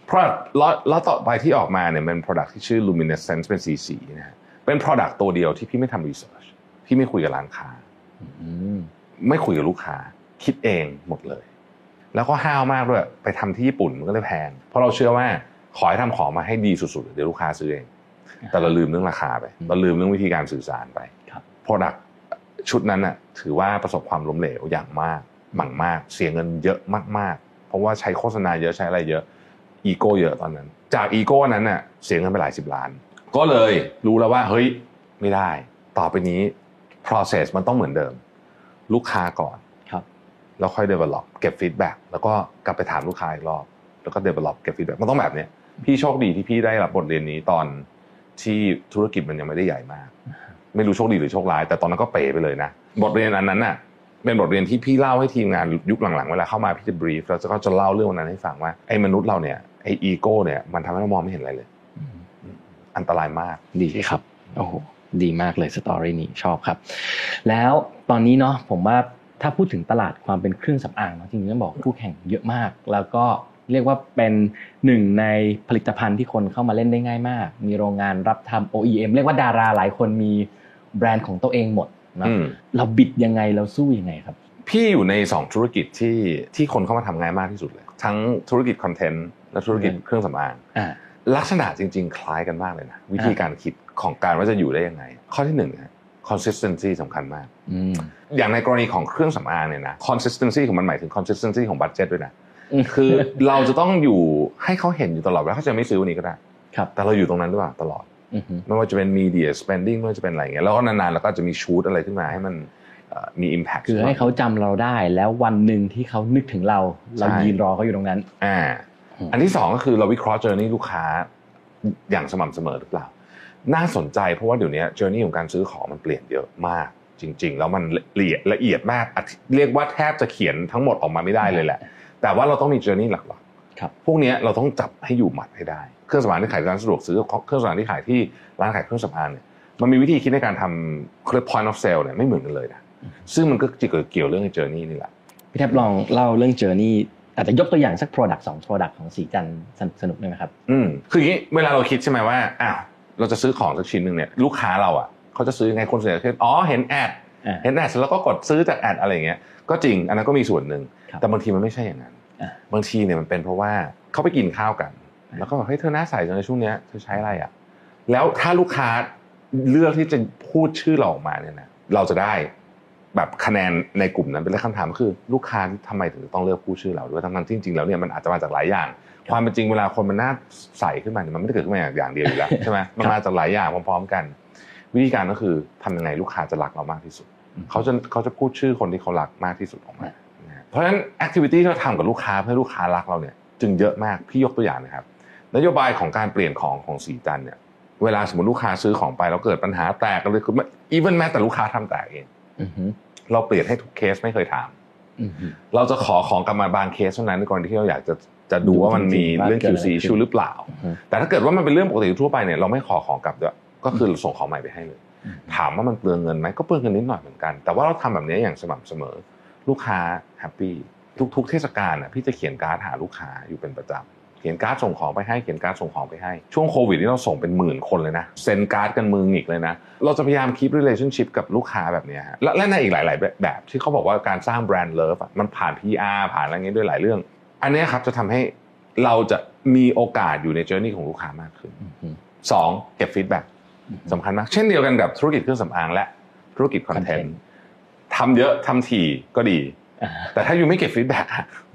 เพราะล็อตล็อตต่อไปที่ออกมาเนี่ยเป็น product ที่ชื่อ luminescence เป็นสีสีนะฮะเป็น product ตัวเดียวที่พี่ไม่ทำ research พี่ไม่คุยกับร้านค้าอืม ไม่คุยกับลูกค้า คิดเองหมดเลย แล้วก็ห้าวมากด้วยไปทำที่ญี่ปุ่นมันก็เลยแพง เพราะเราเชื่อว่าขอให้ทำของมาให้ดีสุดๆ เดี๋ยวลูกค้าซื้อเอง แต่เราลืมเรื่องราคาไป เราลืมเรื่องวิธีการสื่อสารไปครับ Product ชุดนั้นน่ะถือว่าประสบความล้มเหลวอย่างมากหมั่งมาก เสียเงินเยอะมากๆ เพราะว่าใช้โฆษณาเยอะใช้อะไรเยอะอีโก้เยอะตอนนั้น จากอีโก้นั้นน่ะเสียเงินไปหลายสิบล้าน ก็เลยรู้แล้วว่าเฮ้ยไม่ได้ ต่อไปนี้ process มันต้องเหมือนเดิม ลูกค้าก่อนครับแล้วค่อย develop เก็บ feedback แล้วก็กลับไปถามลูกค้าอีกรอบ แล้วก็ develop เก็บ feedback มันต้องแบบเนี้ยพี่โชคดีที่พี่ได้รับบทเรียนนี้ตอนที่ธุรกิจมันยังไม่ได้ใหญ่มาก ไม่รู้โชคดีหรือโชคร้าย แต่ตอนนั้นก็เป๋ไปเลยนะ บทเรียนอันนั้นน่ะเป็นบทเรียนที่พี่เล่าให้ทีมงานยุคหลังๆเวลาเข้ามาพี่จะ brief แล้วก็จะเล่าเรื่องวันนั้นให้ฟังว่าไอ้มนุษย์เราเนี่ยไอ้อีโก้เนี่ยมันทำให้เรามองไม่เห็นอะไรเลย อันตรายมากดีครับโอ้โห ดีมากเลยสตอรี่นี้ชอบครับ แล้วตอนนี้เนาะผมว่าถ้าพูดถึงตลาดความเป็นเครื่องสำอางเนาะจริงๆต้องบอกคู่แข่งเยอะมาก แล้วก็เรียกว่าเป็นหนึ่งในผลิตภัณฑ์ที่คนเข้ามาเล่นได้ง่ายมาก มีโรงงานรับทำ OEM เรียกว่าดาราหลายคนมีแบรนด์ของตัวเองหมดนะอืมเราบิดยังไงเราสู้ยังไงครับ พี่อยู่ในสองธุรกิจที่ที่คนเข้ามาทำง่ายมากที่สุดเลย ทั้งธุรกิจคอนเทนต์และธุรกิจอืมเครื่องสำอางอ่าลักษณะจริง ๆ คล้ายกันมากเลยนะวิธีการคิด ของการว่าจะอยู่ได้ยังไง ข้อที่หนึ่งนะ consistency สำคัญมากอืมอย่างในกรณีของเครื่องสำอางเนี่ยนะ consistency ของมันหมายถึง consistency ของบัตเจ็ตด้วยนะอืมคือเราจะต้องอยู่ให้เขาเห็นอยู่ตลอดเวลาเขาจะไม่ซื้อวันนี้ก็ได้ครับแต่เราอยู่ตรงนั้นด้วยตลอดอือฮึไม่ว่าจะเป็น media spending ไม่ว่าจะเป็นอะไรอย่างเงี้ยแล้วก็นานๆแล้วก็จะมีชูตอะไรขึ้นมาให้มันเอ่อมี impact คือให้เขาจำเราได้แล้ววันหนึ่งที่เขานึกถึงเรา เราใช่ยืนรอเขาอยู่ตรงนั้นอ่าอืมอันที่สองก็คือเราวิเคราะห์ journey ลูกค้าอย่างสม่ำเสมอหรือเปล่า น่าสนใจเพราะว่าเดี๋ยวนี้ journey ของการซื้อของมันเปลี่ยนเยอะมากจริง ๆ แล้วมันละเอียดละเอียดมากอธิเรียกว่าแทบจะเขียนทั้งหมดออกมาไม่ได้เลยแหละ แต่ว่าเราต้องมี journey หลักครับๆพวกเนี้ยเราต้องจับให้อยู่หมัดให้ได้ เครื่องสำอางที่ขายร้านสะดวกซื้อเครื่องสำอางที่ขายที่ร้านขายเครื่องสำอางเนี่ยมันมีวิธีคิดในการทำเครื่อง point of sale เนี่ยไม่เหมือนกันเลยนะซึ่งมันก็จะเกี่ยวเรื่อง journey นี่แหละพี่แทบลองเล่าเรื่องเจอร์นี่อาจจะยกตัวอย่างสัก Product สอง Product ของสีจันทร์สนสนุกได้ไหมครับ อืมคืออย่างนี้เวลาเราคิดใช่ไหมว่าอ้าว เราจะซื้อของสักชิ้นหนึ่งเนี่ยลูกค้าเราอะเขาจะซื้อยังไงคนส่วนใหญ่คืออ๋อเห็นแอดอ่าเห็นแอดเสร็จแล้วก็กดซื้อจากแอดอะไรอย่างเงี้ยก็จริงอันนั้นก็มีส่วนหนึ่งครับแต่บางทีมันไม่ใช่อย่างนั้นอ่าบางทีเนี่ยมันเป็นเพราะว่าเขาไปกินข้าวกัน แล้วก็บอกเฮ้ยเธอหน้าใสจังในช่วงเนี้ยเธอใช้อะไรอะแล้วถ้าลูกค้าเลือกที่จะพูดชื่อเราออกมาเนี่ยนะเราจะได้ แบบคะแนนในกลุ่มนั้นเป็นเรื่องคำถามก็คือ ลูกค้าทำไมถึงต้องเลือกพูดชื่อเราด้วยทั้งๆที่จริงๆแล้วเนี่ยมันอาจจะมาจากหลายอย่าง ความเป็นจริงเวลาคนมันหน้าใสขึ้นมาเนี่ยมันไม่ได้เกิดขึ้นมาอย่างเดียวอยู่แล้วใช่ไหมมันมาจากหลายอย่างพร้อมๆกัน วิธีการก็คือทำยังไงลูกค้าจะรักเรามากที่สุดเขาจะเขาจะพูดชื่อคนที่เขารักมากที่สุดออกมานะฮะเพราะฉะนั้นแอคทิวิตี้ที่เราทำกับลูกค้าเพื่อให้ลูกค้ารักเราเนี่ยจึงเยอะมากพี่ยกตัวอย่างนะครับนโยบายของการเปลี่ยนของของสีจันทร์เนี่ยเวลาสมมติลูกค้าซื้อของไปแล้วเกิดปัญหาแตกกันเลยคือ even แม้แต่ลูกค้าทำแตกเองอือฮึ เราเปลี่ยนให้ทุกเคสไม่เคยถามอือฮึเราจะขอของกลับมาบางเคสเท่านั้นในกรณีที่เราอยากจะจะดูว่ามันมีเรื่องจริงๆว่า QC เกิดอะไรขึ้น issue หรือเปล่าอือฮึแต่ถ้าเกิดว่ามันเป็นเรื่องปกติทั่วไปเนี่ยเราไม่ขอของกลับด้วยก็คือส่งของใหม่ไปให้เลยอืมถามว่ามันเปลืองเงินไหมก็เปลืองเงินนิดหน่อยเหมือนกัน แต่ว่าเราทำแบบนี้อย่างสม่ำเสมอ ลูกค้า happy ทุกๆเทศกาลน่ะพี่จะเขียนการ์ดหาลูกค้าอยู่เป็นประจำเขียนการ์ดส่งของไปให้เขียนการ์ดส่งของไปให้ ช่วงโควิดนี่เราส่งเป็นหมื่นคนเลยนะเซ็นการ์ดกันมือหงิกเลยนะ เราจะพยายามคี p relationship กับลูกค้าแบบเนี้ยฮะและและในอีกหลายๆแบบแบบที่เขาบอกว่าการสร้าง brand love มันผ่าน PR ผ่านอะไรเงี้ยด้วยหลายเรื่อง อันเนี้ยครับจะทำให้เราจะมีโอกาสอยู่ใน journey ของลูกค้ามากขึ้นอือฮึสองเก็บ feedback สำคัญมาก เช่นเดียวกันกับธุรกิจเครื่องสำอางและธุรกิจคอนเทน Content ต์ทำเยอะทำถี่ก็ดีอ่า แต่ถ้า you ไม่เก็บ feedback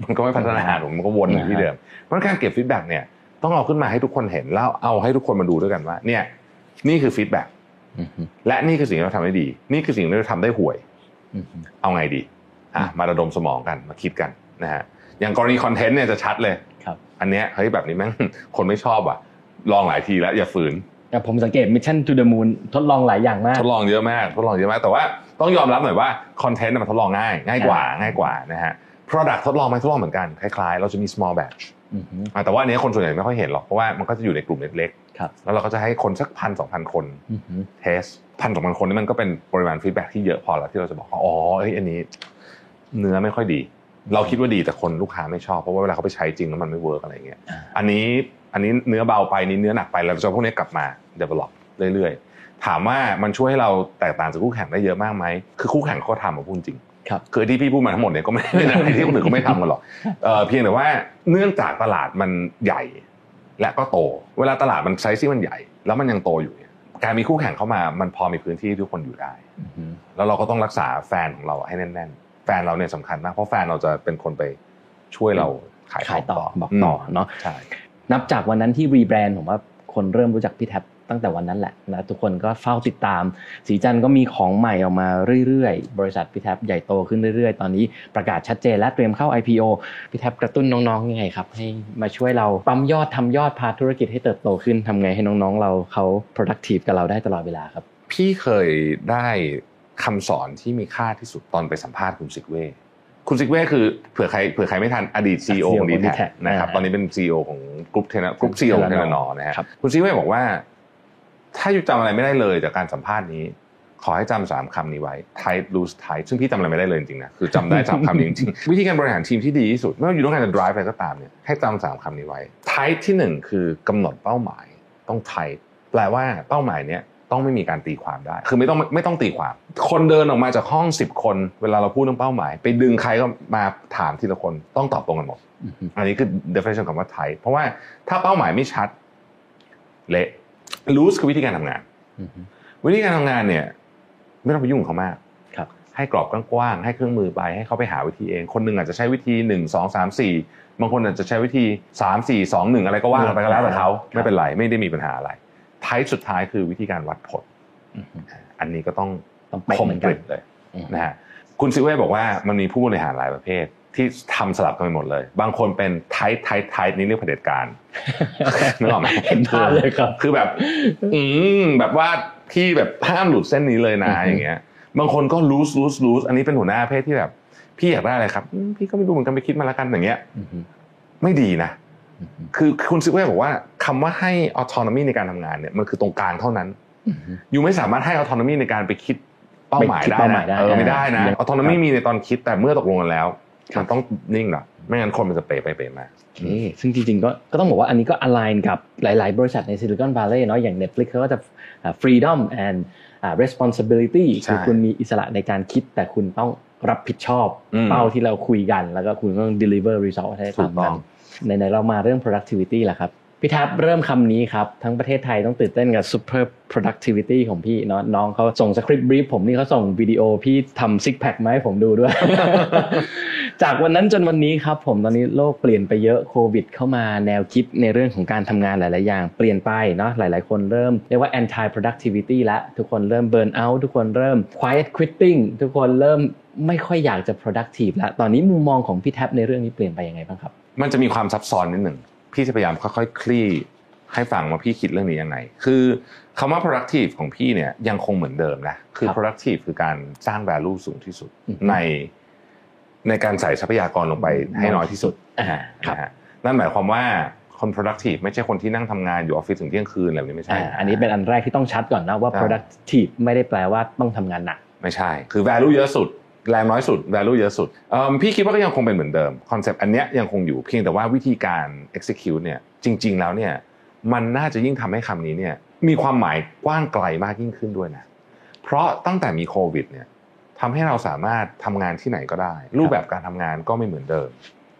มันก็ไม่พัฒนาหรอกมันก็วนอยู่ที่เดิม เพราะฉะนั้นการเก็บ feedback เนี่ยต้องเอาขึ้นมาให้ทุกคนเห็นแล้วเอาให้ทุกคนมาดูด้วยกันว่า เนี่ย นี่คือ feedback อือฮึและนี่คือสิ่งที่เราทำได้ดี นี่คือสิ่งที่เราทำได้ห่วยอือฮึเอาไงดีอะมาระดมสมองกันมาคิดกันนะฮะอย่างกรณีคอนเทนต์เนี่ยจะชัดเลยครับ อันเนี้ยเฮ้ยแบบนี้แม่งคนไม่ชอบอะ ลองหลายทีแล้วอย่าฝืนแต่ผมสังเกต Mission to the Moon ทดลองหลายอย่างมาก ทดลองเยอะมาก ทดลองเยอะมากแต่ว่า ต้องยอมรับหน่อยว่าคอนเทนต์มันทดลองง่าย ง่ายกว่าง่ายกว่านะฮะ Product ทดลองไหมทดลองเหมือนกันคล้ายๆ เราจะมี small batch อือฮึอะแต่ว่าอันเนี้ยคนส่วนใหญ่ไม่ค่อยเห็นหรอกเพราะว่ามันก็จะอยู่ในกลุ่มเล็กครับๆแล้วเราก็จะให้คนสักพันสองพันคนอือฮึ test พันสองพันคนนี่มันก็เป็นปริมาณ feedback ที่เยอะพอแล้วที่เราจะบอกว่าอ๋อเอ้ยอันนี้ เนื้อไม่ค่อยดี เราคิดว่าดีแต่คนลูกค้าไม่ชอบเพราะว่าเวลาเขาไปใช้จริงแล้วมันไม่ work อะไรเงี้ยอ่าอันนี้อันนี้เนื้อเบาไปนี่เนื้อหนักไปเราจะเอาพวกนี้กลับมา develop เรื่อยๆ ถามว่ามันช่วยให้เราแตกต่างจากคู่แข่งได้เยอะมากไหมคือคู่แข่งเขาก็ทำมาพูดจริงครับคือที่พี่พูดมาทั้งหมดเนี่ยก็ไม่ได้เป็นอะไรที่คนอื่นเขาไม่ทำกันหรอกเออเพียงแต่ว่าเนื่องจากตลาดมันใหญ่ และก็โต เวลาตลาดมันไซส์ที่มันใหญ่ แล้วมันยังโตอยู่เนี่ยการมีคู่แข่งเข้ามามันพอมีพื้นที่ที่ทุกคนอยู่ได้อือฮึแล้วเราก็ต้องรักษาแฟนของเราให้แน่น ๆ แฟนเราเนี่ยสำคัญมากเพราะแฟนเราจะเป็นคนไปช่วยเราขายขขาอยงต่อบอกต่อเนาะใช่นับจากวันนั้นที่รีแบรนด์ผมว่าคนเริ่มรู้จักพี่แท็บ ตั้งแต่วันนั้นแหละนะทุกคนก็เฝ้าติดตาม สีจันทร์ก็มีของใหม่ออกมาเรื่อยๆ บริษัทพี่แท็บใหญ่โตขึ้นเรื่อยๆ ตอนนี้ประกาศชัดเจนและเตรียมเข้า IPO พี่แท็บกระตุ้นน้องๆยังไงครับ ให้มาช่วยเราปั๊มยอดทำยอดพาธุรกิจให้เติบโตขึ้นทำไงให้น้องๆ เราเขา productive กับเราได้ตลอดเวลาครับ พี่เคยได้คำสอนที่มีค่าที่สุดตอนไปสัมภาษณ์คุณซิกเว่คุณซิกเว่คือเผื่อใครเผื่อใครไม่ทันอดีต CEO ของของดี D-Tech แท็นะครับอ่าตอนนี้เป็น CEO ของกรุ๊ป Telenor กรุ๊ป CEO ของ Telenor นะฮะครับคุณซิกเว่บอกว่า ถ้า you จำอะไรไม่ได้เลยจากการสัมภาษณ์นี้ ขอให้จำสามคำนี้ไว้ tight loose tight ซึ่งพี่จำอะไรไม่ได้เลยจริงๆนะคือจำได้สามคำนี้จริงๆวิธีการบริหารทีมที่ดีที่สุดไม่ว่า you ต้องการจะ drive อะไรก็ตามเนี่ยให้จำสามคำนี้ไว้ tight ที่หนึ่งคือกำหนดเป้าหมายต้อง tight แปลว่าเป้าหมายเนี้ยต้องไม่มีการตีความได้ คือไม่ต้องไม่ต้องตีความ คนเดินออกมาจากห้อง 10 คน เวลาเราพูดเรื่องเป้าหมาย ไปดึงใครก็มาถามทีละคนต้องตอบตรงกันหมดอือฮึอันนี้คือ definition ของว่า tight เพราะว่าถ้าเป้าหมายไม่ชัด เละ loose คือวิธีการทำงานอือฮึวิธีการทำงานเนี่ย ไม่ต้องไปยุ่งกับเขามากครับ ให้กรอบกว้างๆให้เครื่องมือไปให้เขาไปหาวิธีเอง คนหนึ่งอาจจะใช้วิธีหนึ่งสองสามสี่บางคนอาจจะใช้วิธีสามสี่สองหนึ่งอะไรก็ว่ากันไปก็แล้วแต่เขาครับไม่เป็นไรไม่ได้มีปัญหาอะไรท้ายสุดท้ายคือวิธีการวัดผลอือฮึอันนี้ก็ต้องต้องเป๊ะคมเหมือนกกันริบเลยอือฮึนะฮะคุณซิเว่บอกว่ามันมีผู้บริหารหลายประเภท ที่ทำสลับกันไปหมดเลย บางคนเป็นไทท์ไทท์ไทท์นี่เรียกเผด็จการนึกออกไหมเห็นภาพเลยครับ คือแบบ อืมแบบว่าพี่แบบห้ามหลุดเส้นนี้เลยนะอือฮึอย่างเงี้ย บางคนก็ loose loose loose อันนี้เป็นหัวหน้าประเพศที่แบบ พี่อยากได้อะไรครับอืมพี่ก็ไม่รู้เหมือนกันไปคิดมาแล้วกันอย่างเงี้ยอือฮึไม่ดีนะอือฮึคือคุณซิเว่บอกว่าคำว่าให้ autonomy ในการทำงานเนี่ยมันคือตรงกลางเท่านั้นอือฮึอยู่ไม่สามารถให้ autonomy ในการไปคิดเป้าหมายไปคิดได้เป้าหมานะยได้เออไม่ได้นะยัง autonomy ครับมีในตอนคิดแต่เมื่อตกลงกันแล้วครับ มันต้องนิ่งหรอกไม่งั้นคนมันจะเปไปเปมาโอเคซึ่งจริงๆก็ก็ต้องบอกว่าอันนี้ก็ align กับหลายๆ บริษัทใน Silicon Valley เนาะอย่าง Netflix เขาก็จะอ่า freedom and อ่า responsibility ใช่คือคุณมีอิสระในการคิดแต่คุณต้องรับผิดชอบอืมเป้าที่เราคุยกัน แล้วก็คุณต้อง deliver result ให้ถูตามกต้นั้องนในๆเรามาเรื่อง productivity แหละครับ พี่แท็บเริ่มคำนี้ครับ ทั้งประเทศไทยต้องตื่นเต้นกับ super productivity ของพี่เนาะน้องเขาส่งสคริปต์บรีฟผมนี่เขาส่งวิดีโอพี่ทำซิกแพคมาให้ผมดูด้วย จากวันนั้นจนวันนี้ครับ ผมตอนนี้โลกเปลี่ยนไปเยอะโควิด เข้ามาแนวคิดในเรื่องของการทำงานหลาย ๆ อย่าง เปลี่ยนไปเนาะหลาย ๆ คนเริ่มเรียกว่า anti productivity ล้วทุกคนเริ่ม burn out ทุกคนเริ่ม quiet quitting ทุกคนเริ่มไม่ค่อยอยากจะ productive ล้วตอนนี้มุมมองของพี่แท็บในเรื่องนี้เปลี่ยนไปยังไงบ้างครับ มันจะมีความซับซ้อนนิดหนึ่ง พี่จะพยายามค่อยๆคลี่ให้ฟังว่าพี่คิดเรื่องนี้ยังไง คือคำว่า productive ของพี่เนี่ยยังคงเหมือนเดิมนะ คือครับ productive คือการสร้าง value สูงที่สุดอือฮึในในการใส่ทรัพยากรลงไปให้น้อยที่สุดอ่าครับนะฮะนั่นหมายความว่าคน productive ไม่ใช่คนที่นั่งทำงานอยู่ออฟฟิศถึงเที่ยงคืนอะไรแบบนี้ไม่ใช่อ่าอันนี้เป็นอันแรกที่ต้องชัดก่อนนะว่าใช่ productive ไม่ได้แปลว่าต้องทำงานหนัก ไม่ใช่ คือ value เยอะสุด แรงน้อยสุด value เยอะสุดพี่คิดว่าก็ยังคงเป็นเหมือนเดิมคอนเซปต์อันเนี้ยยังคงอยู่เพียงแต่ว่าวิธีการ execute เนี่ยจริง ๆ แล้วเนี่ยมันน่าจะยิ่งทำให้คำนี้เนี่ยมีความหมายกว้างไกลมากยิ่งขึ้นด้วยนะเพราะตั้งแต่มีโควิดเนี่ยทำให้เราสามารถทำงานที่ไหนก็ได้ รูปแบบการทำงานก็ไม่เหมือนเดิม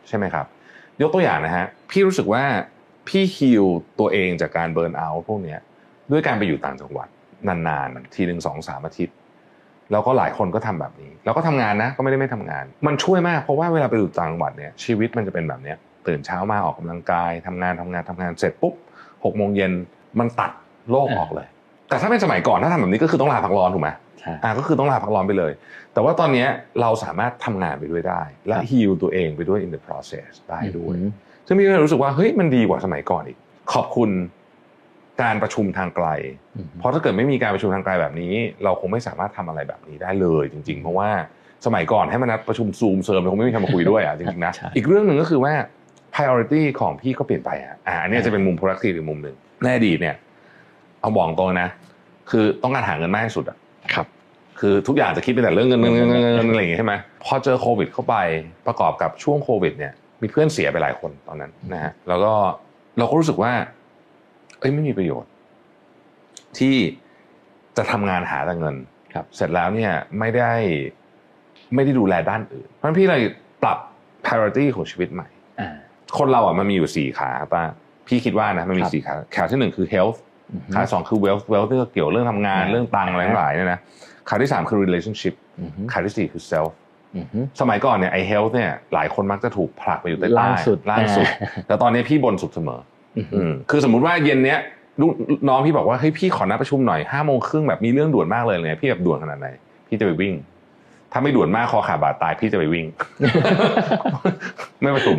ใช่ไหมครับ ยกตัวอย่างนะฮะพี่รู้สึกว่าพี่ฮิลตัวเองจากการเบิร์นเอาท์พวกเนี้ยด้วยการไปอยู่ต่างจังหวัดนานๆทีหนึ่งสองสามอาทิตย์ แล้วก็หลายคนก็ทำแบบนี้ แล้วก็ทำงานนะก็ไม่ได้ไม่ทำงาน มันช่วยมากเพราะว่าเวลาไปอยู่ต่างจังหวัดเนี่ยชีวิตมันจะเป็นแบบเนี้ยตื่นเช้ามาออกกำลังกายทำงานทำงานทำงานเสร็จปุ๊บหกโมงเย็นมันตัดโลกออกเลย แต่ถ้าเป็นสมัยก่อนถ้าทำแบบนี้ก็คือต้องลาพักร้อนถูกไหมใช่อ่าก็คือต้องลาพักร้อนไปเลย แต่ว่าตอนเนี้ยเราสามารถทำงานไปด้วยได้ และครับฮีลตัวเองไปด้วย in the process ได้ด้วยอืมซึ่งพี่ก็เลยรู้สึกว่าเฮ้ยมันดีกว่าสมัยก่อนอีก ขอบคุณ การประชุมทางไกลอืมเพราะถ้าเกิดไม่มีการประชุมทางไกลแบบนี้ เราคงไม่สามารถทำอะไรแบบนี้ได้เลยจริง ๆ เพราะว่าสมัยก่อนให้มานัดประชุมซูมเซิร์มคงไม่มีใครมาคุยด้วยอะจริงๆนะใช่อีกเรื่องหนึ่งก็คือว่า priority ของพี่ก็เปลี่ยนไปอะอ่าอันนี้จะเป็นมุม productive อีกมุมหนึ่งในอดีตเนี่ย เอาบอกตรงนะ คือต้องการหาเงินมากที่สุดอะครับ คือทุกอย่างจะคิดเป็นแต่เรื่องเงินเงินเงินเงินเงินอะไรอย่างงี้ใช่ไหมพอเจอโควิด เข้าไปประกอบกับช่วงโควิด เนี่ย มีเพื่อนเสียไปหลายคนตอนนั้นนะฮะแล้วก็เราก็รู้สึกว่า เอ้ยไม่มีประโยชน์ ที่จะทำงานหาแต่เงินครับ เสร็จแล้วเนี่ยไม่ได้ไม่ได้ดูแลด้านอื่น เพราะฉะนั้นพี่เลยปรับ priority ของชีวิตใหม่อ่าคนเราอะมันมีอยู่สี่ขาป้าพี่คิดว่านะมันมีครับสี่ขาขาที่หนึ่งคือ health อือฮึขาที่สองคือ wealth wealth ที่ก็เกี่ยวเรื่องทำงานอ่าเรื่องตังค์อะไรทั้งหลายเนี่ยนะขาที่สามคือ relationship อือฮึขาที่สี่คือ self อือฮึสมัยก่อนเนี่ยไอ health เนี่ยหลายคนมักจะถูกผลักไปอยู่ใต้ล่างสุดล่างสุด แต่ตอนนี้พี่บนสุดเสมออือฮึอืม คือสมมุติว่าเย็นเนี้ยลูกน้องพี่บอกว่าเฮ้ยพี่ขอนัดประชุมหน่อยห้าโมงครึ่งแบบมีเรื่องด่วนมากเลยเนี่ยพี่แบบด่วนขนาดไหนพี่จะไปวิ่ง ถ้าไม่ด่วนมากคอขาดบาดตายพี่จะไปวิ่ง ไม่ประชุม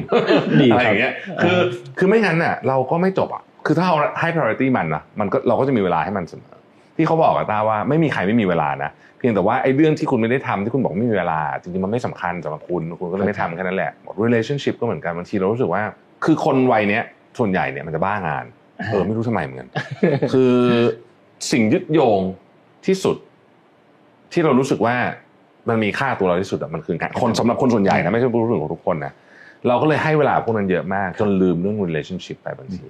ดีอะไรคอรับย่างเงี้ย คือคือไม่งั้นน่ะ เราก็ไม่จบอะคือถ้าเราให้ priority มันนะมันก็เราก็จะมีเวลาให้มันเสมอที่เขาบอกกับตาว่าไม่มีใครไม่มีเวลานะเพียงแต่ว่าไอ้เรื่องที่คุณไม่ได้ทำที่คุณบอกไม่มีเวลา จริงๆมันไม่สำคัญสำหรับคุณคุณก็เลยไม่ทำแค่นั้นแหละ relationship ก็เหมือนกันบางทีเรารู้สึกว่า คือคนวัยเนี้ย ส่วนใหญ่เนี่ยมันจะบ้างานเออไม่รู้ทำไมเหมือนกันคือสิ่งยึดโยงที่สุด ที่เรารู้สึกว่ามันมีค่าตัวเราที่สุดอะมันคืองานคนสำหรับคนส่วนใหญ่นะไม่ใช่ผู้รู้ของทุกคนนะเราก็เลยให้เวลาพวกนั้นเยอะมาก จนลืมเรื่อง relationship ไปบางที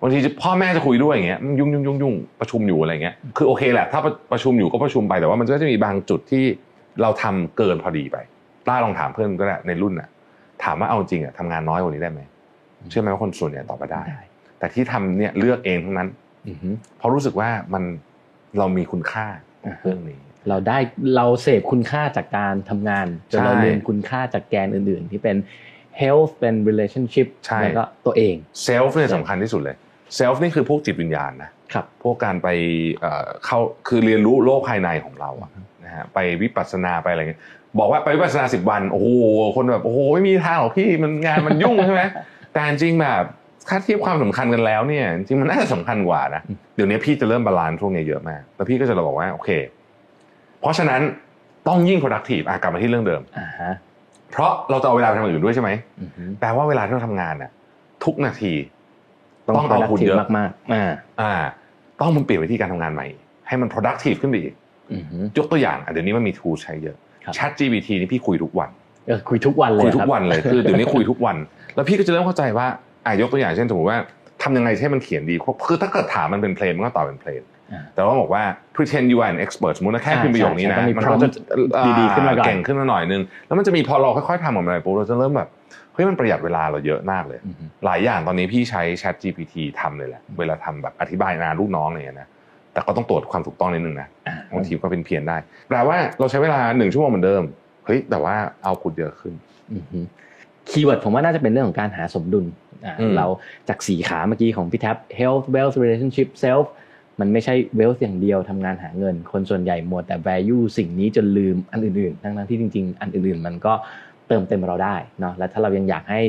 บางทีพ่อแม่จะคุยด้วยอย่างเงี้ยยุ่งยุ่งยุ่งยุ่งประชุมอยู่อะไรเงี้ยคือโอเคแหละถ้าประชุมอยู่ก็ประชุมไปแต่ว่ามันก็จะมีบางจุดที่เราทำเกินพอดีไปต้าลองถามเพื่อนก็ได้ในรุ่นน่ะถามว่าเอาจริงอะทำงานน้อยกว่านี้ได้ไหม เชื่อไหมว่าคนส่วนใหญ่ตอบมาได้ได้แต่ที่ทำเนี่ยเลือกเองทั้งนั้นอือฮึเพราะรู้สึกว่ามันเรามีคุณค่าอ่าฮะเรื่องนี้ เราได้เราเสพคุณค่าจากการทำงานจนใช่เราลืมคุณค่าจากแกนอื่น ๆ ที่เป็น health เป็น relationship ใช่แล้วก็ตัวเอง self เนี่ยสำคัญที่สุดเลย self นี่คือพวกจิตวิญญาณนะครับพวกการไปเอ่อเข้าคือเรียนรู้โลกภายในของเราอะนะฮะไปวิปัสสนาไปอะไรเงี้ยบอกว่าไปวิปัสสนาสิบวันโอ้โหคนแบบโอ้โหไม่มีทางหรอกพี่มันงานมันยุ่งใช่ไหม แต่จริงๆแบบค่าเทียบความสำคัญกันแล้วเนี่ยจริงๆมันน่าจะสำคัญกว่านะอืมเดี๋ยวนี้พี่จะเริ่ม balance ช่วงนี้เยอะมากแล้วพี่ก็จะบอกว่าโอเค เพราะฉะนั้นต้องยิ่ง productive อะกลับมาที่เรื่องเดิมอ่าฮะเพราะเราจะเอาเวลาไปทำอย่างอื่นด้วยใช่ไหมอือฮึแปลว่าเวลาที่เราทำงานน่ะ ทุกนาที ต้องเอาคุณ productive เยอะมากๆอ่าอ่า ต้องมันเปลี่ยนวิธีการทำงานใหม่ ให้มัน productive ขึ้นไปอีกอือฮึยกตัวอย่างอะเดี๋ยวนี้มันมี tool ใช้เยอะครับ Chat GPT นี่พี่คุยทุกวันเออคุยทุกวันเลยคุยทุครักบวันเลยคือเดี๋ยวนี้คุยทุกวัน แล้วพี่ก็จะเริ่มเข้าใจว่าอะยกตัวอย่างเช่นสมมติว่าทำยังไงให้มันเขียนดีคือถ้าเกิดถามมันเป็นเพลงมันก็ตอบเป็นเพลงอ่าแต่ว่าบอกว่า pretend you are an expert สมมติว่าแค่อ่าพิมพ์ประโยคนี้นะใช่ใช่ต้องมีมันก็จะ prompt ดีๆขึ้นมาก่อนเก่งขึ้นมาหน่อยนึง แล้วมันจะมีพอเราค่อยๆทำออกมาปุ๊บเราจะเริ่มแบบเฮ้ยมันประหยัดเวลาเราเยอะมากเลยอือฮึหลายอย่างตอนนี้พี่ใช้ ChatGPT ทำเลยแหละเวลาทำแบบอธิบายงานลูกน้องอะไรอย่างเงี้ยนะแต่ก็ต้องตรวจความถูกต้องนิดนึงนะอ่าบางทีก็เป็นเพี้ยนได้แปลว่าเราใช้เวลาหนึ่งชั่วโมงเหมือนเดิมเฮ้ยแต่ว่าเอาคุณเยอะขึ้นอือฮึ keyword ผมว่าน่าจะเป็นเรื่องของการหาสมดุลอ่าอืมเราจากสีขาเมื่อกี้ของพี่แท็บ health wealth relationship self มันไม่ใช่ wealth อย่างเดียวทำงานหาเงิน คนส่วนใหญ่หมดแต่ value สิ่งนี้จนลืมอันอื่นๆ ทั้งๆที่จริงๆ อันอื่นๆ มันก็เติมเต็มเราได้เนาะและถ้าเรายังอยากให้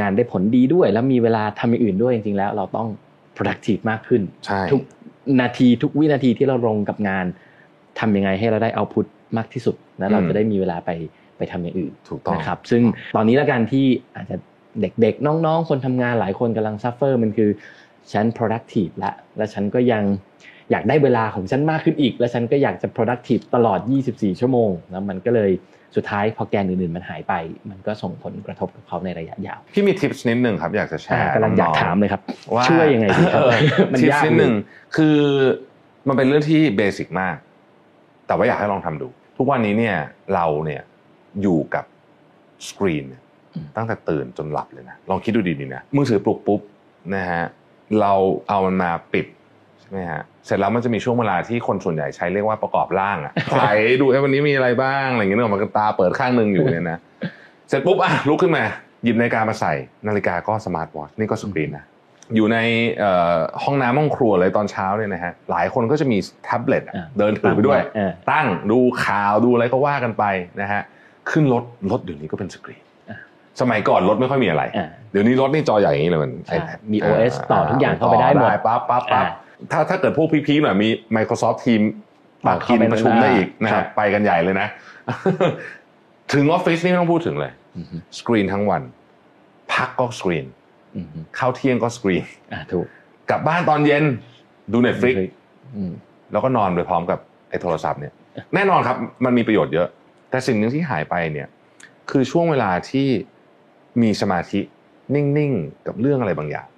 งานได้ผลดีด้วย แล้วมีเวลาทำอย่างอื่นด้วยจริงๆ แล้วเราต้อง productive มากขึ้นใช่ทุกนาทีทุกวินาทีที่เราลงกับงานทำยังไงให้เราได้เอาพุทมากที่สุดแล้วเราอืมจะได้มีเวลาไป ไปทำอย่างอื่นถูกต้องนะครับ ซึ่งตอนนี้ละกันที่อาจจะเด็กๆ น้องๆ คนทำงานหลายคนกำลัง suffer มันคือฉัน productive ละ และฉันก็ยังอยากได้เวลาของฉันมากขึ้นอีก และฉันก็อยากจะ productive ตลอด 24 ชั่วโมง แล้วมันก็เลยสุดท้ายพอแกนอื่นๆ มันหายไป มันก็ส่งผลกระทบกับเขาในระยะยาว พี่มี tips นิดนึงครับ อยากจะแชอ่าร์กำลังอยากๆถามเลยครับว่าช่วยยังไงดีครับเออมันทิปยากนิดหนึ่งคือมันเป็นเรื่องที่ basic มาก แต่ว่าอยากให้ลองทำดู ทุกวันนี้เนี่ยเราเนี่ย อยู่กับสกรีนเนี่ยตั้งแต่ตื่นจนหลับเลยนะลองคิดดูดีๆนะมือถือปลุกปุ๊บนะฮะเราเอามันมาปิดใช่ไหมฮะเสร็จแล้วมันจะมีช่วงเวลาที่คนส่วนใหญ่ใช้เรียกว่าประกอบร่างอะถ่ายดูไอ้วันนี้มีอะไรบ้างอะไรอย่างเงี้ยนึกออกมันก็ตาเปิดข้างหนึ่งอยู่เนี่ยนะเสร็จปุ๊บอะลุกขึ้นมาหยิบนาฬิกามาใส่ นาฬิกาก็สมาร์ทวอทนี่ก็สกรีนนะอยู่ในเอ่อห้องน้ำห้องครัวเลยตอนเช้าเนี่ยนะฮะหลายคนก็จะมีแท็บเล็ตอะอ่าเดินถือไปด้วยเออตั้งดูข่าวดูอะไรก็ว่ากันไปนะฮะ ขึ้นรถรถเดี๋ยวนี้ก็เป็นสกรีนอ่าสมัยก่อนรถไม่ค่อยมีอะไรอ่าเดี๋ยวนี้รถนี่จอใหญ่อย่างนี้เลยมันใช่ iPad มี OS ต่อทุกอย่างเข้าไปได้หมดปั๊บปั๊บปั๊บอ่าถ้าถ้าเกิดพวกพีคๆหน่อยมี Microsoft Teams ปักกินเข้าไปประชุมได้อีกนะคครัรับบไปกันใหญ่เลยนะ ถึงออฟฟิศนี่ไม่ต้องพูดถึงเลยอือฮึสกรีนทั้งวัน พักก็สกรีนอือฮึเข้าเที่ยงก็สกรีนอ่าถูกกลับบ้านตอนเย็นดู Netflix อืมแล้วก็นอนไปพร้อมกับไอ้โทรศัพท์เนี่ย แน่นอนครับมันมีประโยชน์เยอะ แต่สิ่งหนึ่งที่หายไปเนี่ยคือช่วงเวลาที่มีสมาธินิ่งๆกับเรื่องอะไรบางอย่าง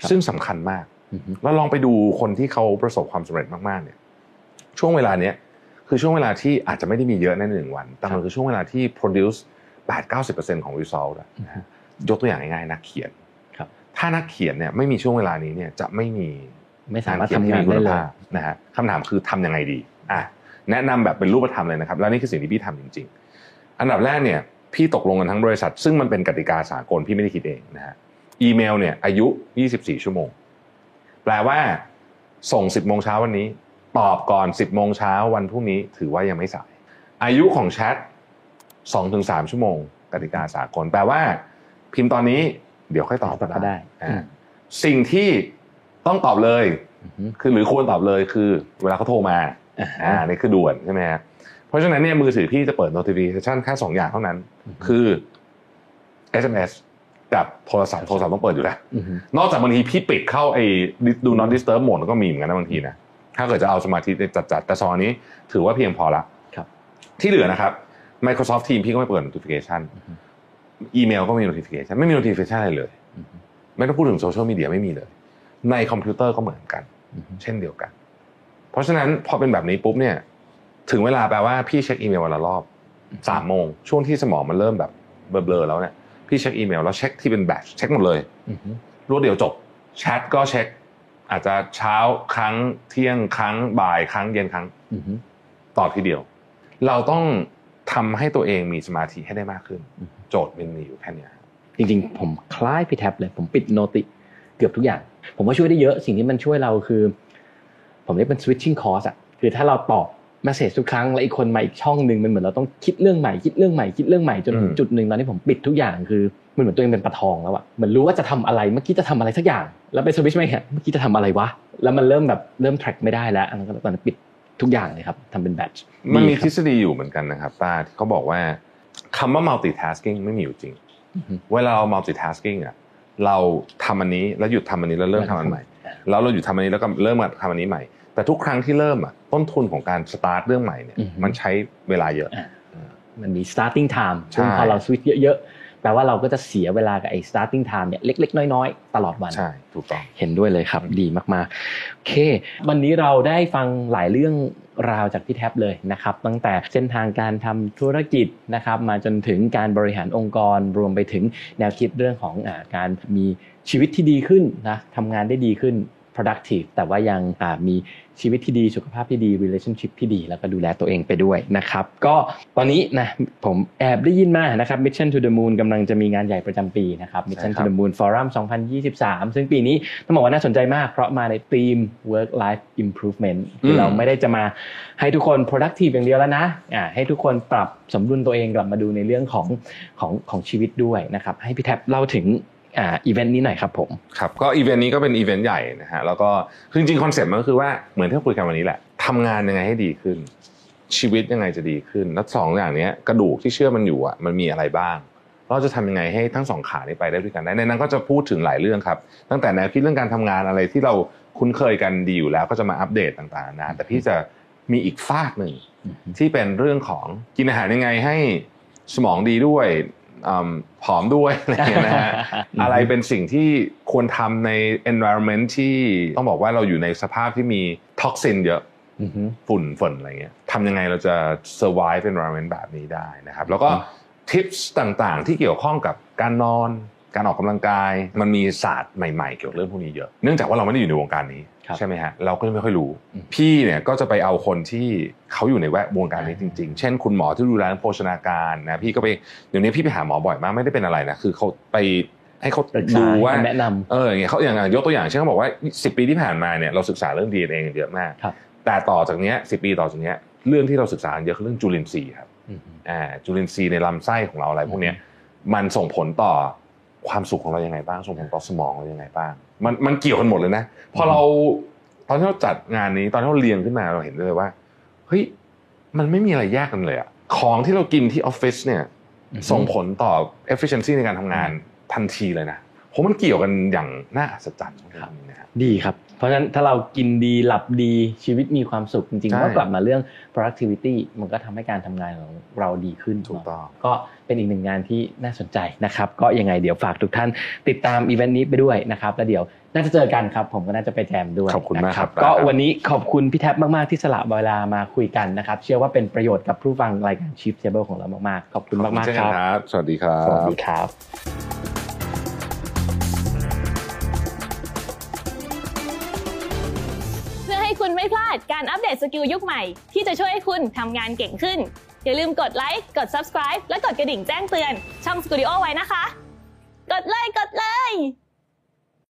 ครับซึ่งสำคัญมากอือฮึแล้วลองไปดูคนที่เขาประสบความสำเร็จมากๆเนี่ย ช่วงเวลาเนี้ยคือช่วงเวลาที่อาจจะไม่ได้มีเยอะในหนึ่งวัน แต่มันคือช่วงเวลาที่ produce 8-90%ของ result อะนะฮะยกตัวอย่างง่ายๆนักเขียนครับ ถ้านักเขียนเนี่ยไม่มีช่วงเวลานี้เนี่ยจะไม่มีไม่สามารถเขียทำงานที่มีคุได้ณเลยภาพนะฮะคำถามคือทำยังไงดีอะ แนะนำแบบเป็นรูปธรรมเลยนะครับ แล้วนี่คือสิ่งที่พี่ทำจริง ๆ อันดับแรกเนี่ยพี่ตกลงกันทั้งบริษัท ซึ่งมันเป็นกติกาสากลพี่ไม่ได้คิดเองนะฮะอีเมลเนี่ยอายุ 24 ชั่วโมง แปลว่า ส่ง 10โมงเช้าวันนี้ ตอบก่อน 10โมงเช้าวันพรุ่งนี้ถือว่ายังไม่สาย อายุของแชท2-3 ชั่วโมง กติกาสากล แปลว่า พิมพ์ตอนนี้เดี๋ยวค่อยตอบตอบก็ได้อ่าอืมสิ่งที่ต้องตอบเลยอือฮึคือหรือควรตอบเลยคือ เวลาเขาโทรมา อ่าอ่านี่คือด่วนใช่ไหมฮะเพราะฉะนั้นเนี่ยมือถือพี่จะเปิด notification แค่สองอย่างเท่านั้น คือ SMS กับโทรศัพท์โทรศัพท์ต้องเปิดอยู่แล้วอือฮึนอกจากบางทีพี่ปิดเข้าไอ้ดู not disturb mode ก็มีเหมือนกันนะบางทีนะถ้าเกิดจะเอาสมาธิจัดๆแต่ซองนี้ถือว่าเพียงพอละครับที่เหลือนะครับ Microsoft Teams พี่ก็ไม่เปิด notification อือฮึอีเมลก็ไม่มี notification ไม่มี notification อะไรเลยอือฮึไม่ต้องพูดถึงโซเชียลมีเดียไม่มีเลย ในคอมพิวเตอร์ก็เหมือนกันอือฮึเช่นเดียวกัน เพราะฉะนั้นพอเป็นแบบนี้ปุ๊บเนี่ย ถึงเวลาแปลว่าพี่เช็คอีเมลวันละรอบสามโมงช่วงที่สมองมันเริ่มแบบเบลอๆแล้วเนี่ยพี่เช็คอีเมลแล้วเช็คที่เป็น batch เช็คหมดเลยอือฮึรวดเดียวจบแชทก็เช็ค อาจจะเช้าครั้งเที่ยงครั้งบ่ายครั้งเย็นครั้งอือฮึตอบทีเดียว เราต้องทำให้ตัวเองมีสมาธิให้ได้มากขึ้น โจทย์มันมีอยู่แค่เนี้ยจริงๆ ผมคล้ายพี่แท็บเลย ผมปิดโนติเกือบทุกอย่าง ผมว่าช่วยได้เยอะสิ่งที่มันช่วยเราคือ ผมเรียกเป็น switching course อะคือถ้าเราตอบ message ทุกครั้งแล้วอีกคนมาอีกช่องหนึ่งมันเหมือนเราต้องคิดเรื่องใหม่คิดเรื่องใหม่คิดเรื่องใหม่จนอืมจุดหนึ่งตอนที่ผมปิดทุกอย่างคือมันเหมือนตัวเองเป็นปลาทองแล้วอะเหมือนรู้ว่าจะทำอะไรเมื่อกี้จะทำอะไรสักอย่าง แล้วไปสวิตช์ไม่เห็นเมื่อกี้จะทำอะไรวะแล้วมันเริ่มแบบเริ่ม track ไม่ได้แล้วอันนั้นก็ตอนนั้นปิดทุกอย่างเลยครับทำเป็น batch มันมีดีคทฤรับษฎีอยู่เหมือนกันนะครับป้าที่เขาบอกว่าคำว่า multitasking ไม่มีอยู่จริงอือฮึเวลาเรา multitasking อะเราทำอันนี้แล้วหยุดทำอันนี้แล้วเริ่มทำอันใหม่ แล้วเราหยุดทำอันนี้แล้วก็เริ่มมาทำอันนี้ใหม่ แต่ทุกครั้งที่เริ่มอะต้นทุนของการสตาร์ทเรื่องใหม่เนี่ยอือฮึมันใช้เวลาเยอะอ่ามันมี starting time ใช่ซึ่งพอเราสวิตช์เยอะๆแปลว่าเราก็จะเสียเวลากับไอ้ starting time เนี่ยเล็ก ๆ น้อยๆ ตลอดวันใช่ถูกต้องเห็นด้วยเลยครับดีมากๆโอเค วันนี้เราได้ฟังหลายเรื่องราวจากพี่แท็บเลยนะครับ ตั้งแต่เส้นทางการทำธุรกิจนะครับ มาจนถึงการบริหารองค์กรรวมไปถึงแนวคิดเรื่องของอาการมีชีวิตที่ดีขึ้นนะทำงานได้ดีขึ้น productive แต่ว่ายังอ่ามี ชีวิตที่ดีสุขภาพที่ดี relationship ที่ดี แล้วก็ดูแลตัวเองไปด้วยนะครับ ก็ตอนนี้นะผมแอบได้ยินมานะครับ Mission to the Moon กำลังจะมีงานใหญ่ประจำปีนะครับ Mission ใช่ครั to บ the Moon Forum 2023 ซึ่งปีนี้ต้องบอกว่าน่าสนใจมาก เพราะมาในธีม work life improvement คือเราไม่ได้จะมาให้ทุกคน productive อย่างเดียวแล้วนะอ่าให้ทุกคนปรับสมดุลตัวเองกลับมาดูในเรื่องของของของชีวิตด้วยนะครับ ให้พี่แท็บเล่าถึง อ่าอีเวนต์นี้หน่อยครับผมครับก็อีเวนต์นี้ก็เป็นอีเวนต์ใหญ่นะฮะแล้วก็คือจริงๆคอนเซ็ปต์มันก็คือว่าเหมือนที่เราคุยกันวันนี้แหละทำงานยังไงให้ดีขึ้น ชีวิตยังไงจะดีขึ้น แล้วสองอย่างเนี้ยกระดูกที่เชื่อมมันอยู่อะมันมีอะไรบ้างเราจะทำยังไงให้ทั้งสองขานี้ไปได้ด้วยกันได้ในนั้นก็จะพูดถึงหลายเรื่องครับ ตั้งแต่แนวคิดเรื่องการทำงานอะไรที่เราคุ้นเคยกันดีอยู่แล้วก็จะมาอัปเดตต่างๆนะแต่พี่จะมีอีกฟากหนึ่งที่เป็นเรื่องของกินอาหารยังไงให้สมองดีด้วยอืม ผอมด้วยอะไรอย่างเงี้ยนะฮะอะไรเป็นสิ่งที่ควรทำใน environment ที่ต้องบอกว่าเราอยู่ในสภาพที่มี toxin เยอะอือฮึฝุ่นฝนอะไรเงี้ยทำยังไงเราจะ survive environment แบบนี้ได้นะครับ แล้วก็ tips ต่างๆ ที่เกี่ยวข้องกับการนอน การออกกำลังกาย มันมีศาสตร์ใหม่ๆ เกี่ยวกับเรื่องพวกนี้เยอะ เนื่องจากว่าเราไม่ได้อยู่ในวงการนี้ครับ ใช่ไหมฮะเราก็ไม่ค่อยรู้อืมพี่เนี่ยก็จะไปเอาคนที่เขาอยู่ในแวดวงการนี้จริง ๆ เช่น คุณหมอที่ดูแลเรื่องโภชนาการนะพี่ก็ไปเดี๋ยวนี้พี่ไปหาหมอบ่อยมากไม่ได้เป็นอะไรนะคือเขาไปให้เขาปรึกษาดูว่าให้แนะนำเอออย่างเงี้ยเขาอย่างยกตัวอย่างเช่นเขาบอกว่า 10 ปีที่ผ่านมาเนี่ยเราศึกษาเรื่อง DNA กันเยอะมากครับแต่ต่อจากเนี้ย10ปีต่อจากเนี้ยเรื่องที่เราศึกษาเยอะคือเรื่องจุลินทรีย์ครับอือฮึอ่าจุลินทรีย์ในลำไส้ของเราอะไรพวกเนี้ยมันส่งผลต่อความสุขของเรายังไงบ้าง ส่งผลต่อสมองเรายังไงบ้าง มันมันเกี่ยวกันหมดเลยนะพอเราตอนที่เราจัดงานนี้ตอนที่เราเรียงขึ้นมาเราเห็นได้เลยว่าเฮ้ยมันไม่มีอะไรแยกกันเลยอะของที่เรากินที่ออฟฟิศเนี่ยอือฮึส่งผลต่อ efficiency ในการทำงานทันทีเลยนะเพราะมันเกี่ยวกันอย่างน่าอัศจรรย์เรื่องนี้นะครับดีครับ เพราะฉะนั้นถ้าเรากินดีหลับดีชีวิตมีความสุขจริงใช่ๆก็กลับมาเรื่อง productivity มันก็ทำให้การทำงานของเราดีขึ้นถูกต้องก็ เป็นอีกหนึ่งงานที่น่าสนใจนะครับ ก็ยังไงเดี๋ยวฝากทุกท่านติดตามอีเวนต์นี้ไปด้วยนะครับแล้วเดี๋ยวน่าจะเจอกันครับ ผมก็น่าจะไปแจมด้วยขอบคุณมากครับ ก็วันนี้ขอบคุณพี่แท็บมาก ๆ ที่สละเวลามาคุยกันนะครับ เชื่อว่าเป็นประโยชน์กับผู้ฟังรายการ Chief Table ของเรามาก ๆ ขอบคุณมาก ๆ ครับ สวัสดีครับ สวัสดีครับ เพื่อให้คุณไม่พลาดการอัปเดตสกิลยุคใหม่ ที่จะช่วยให้คุณทำงานเก่งขึ้น อย่าลืมกดไลค์กด subscribe และกดกระดิ่งแจ้งเตือน ช่อง Studio ไว้นะคะ กดเลยกดเลย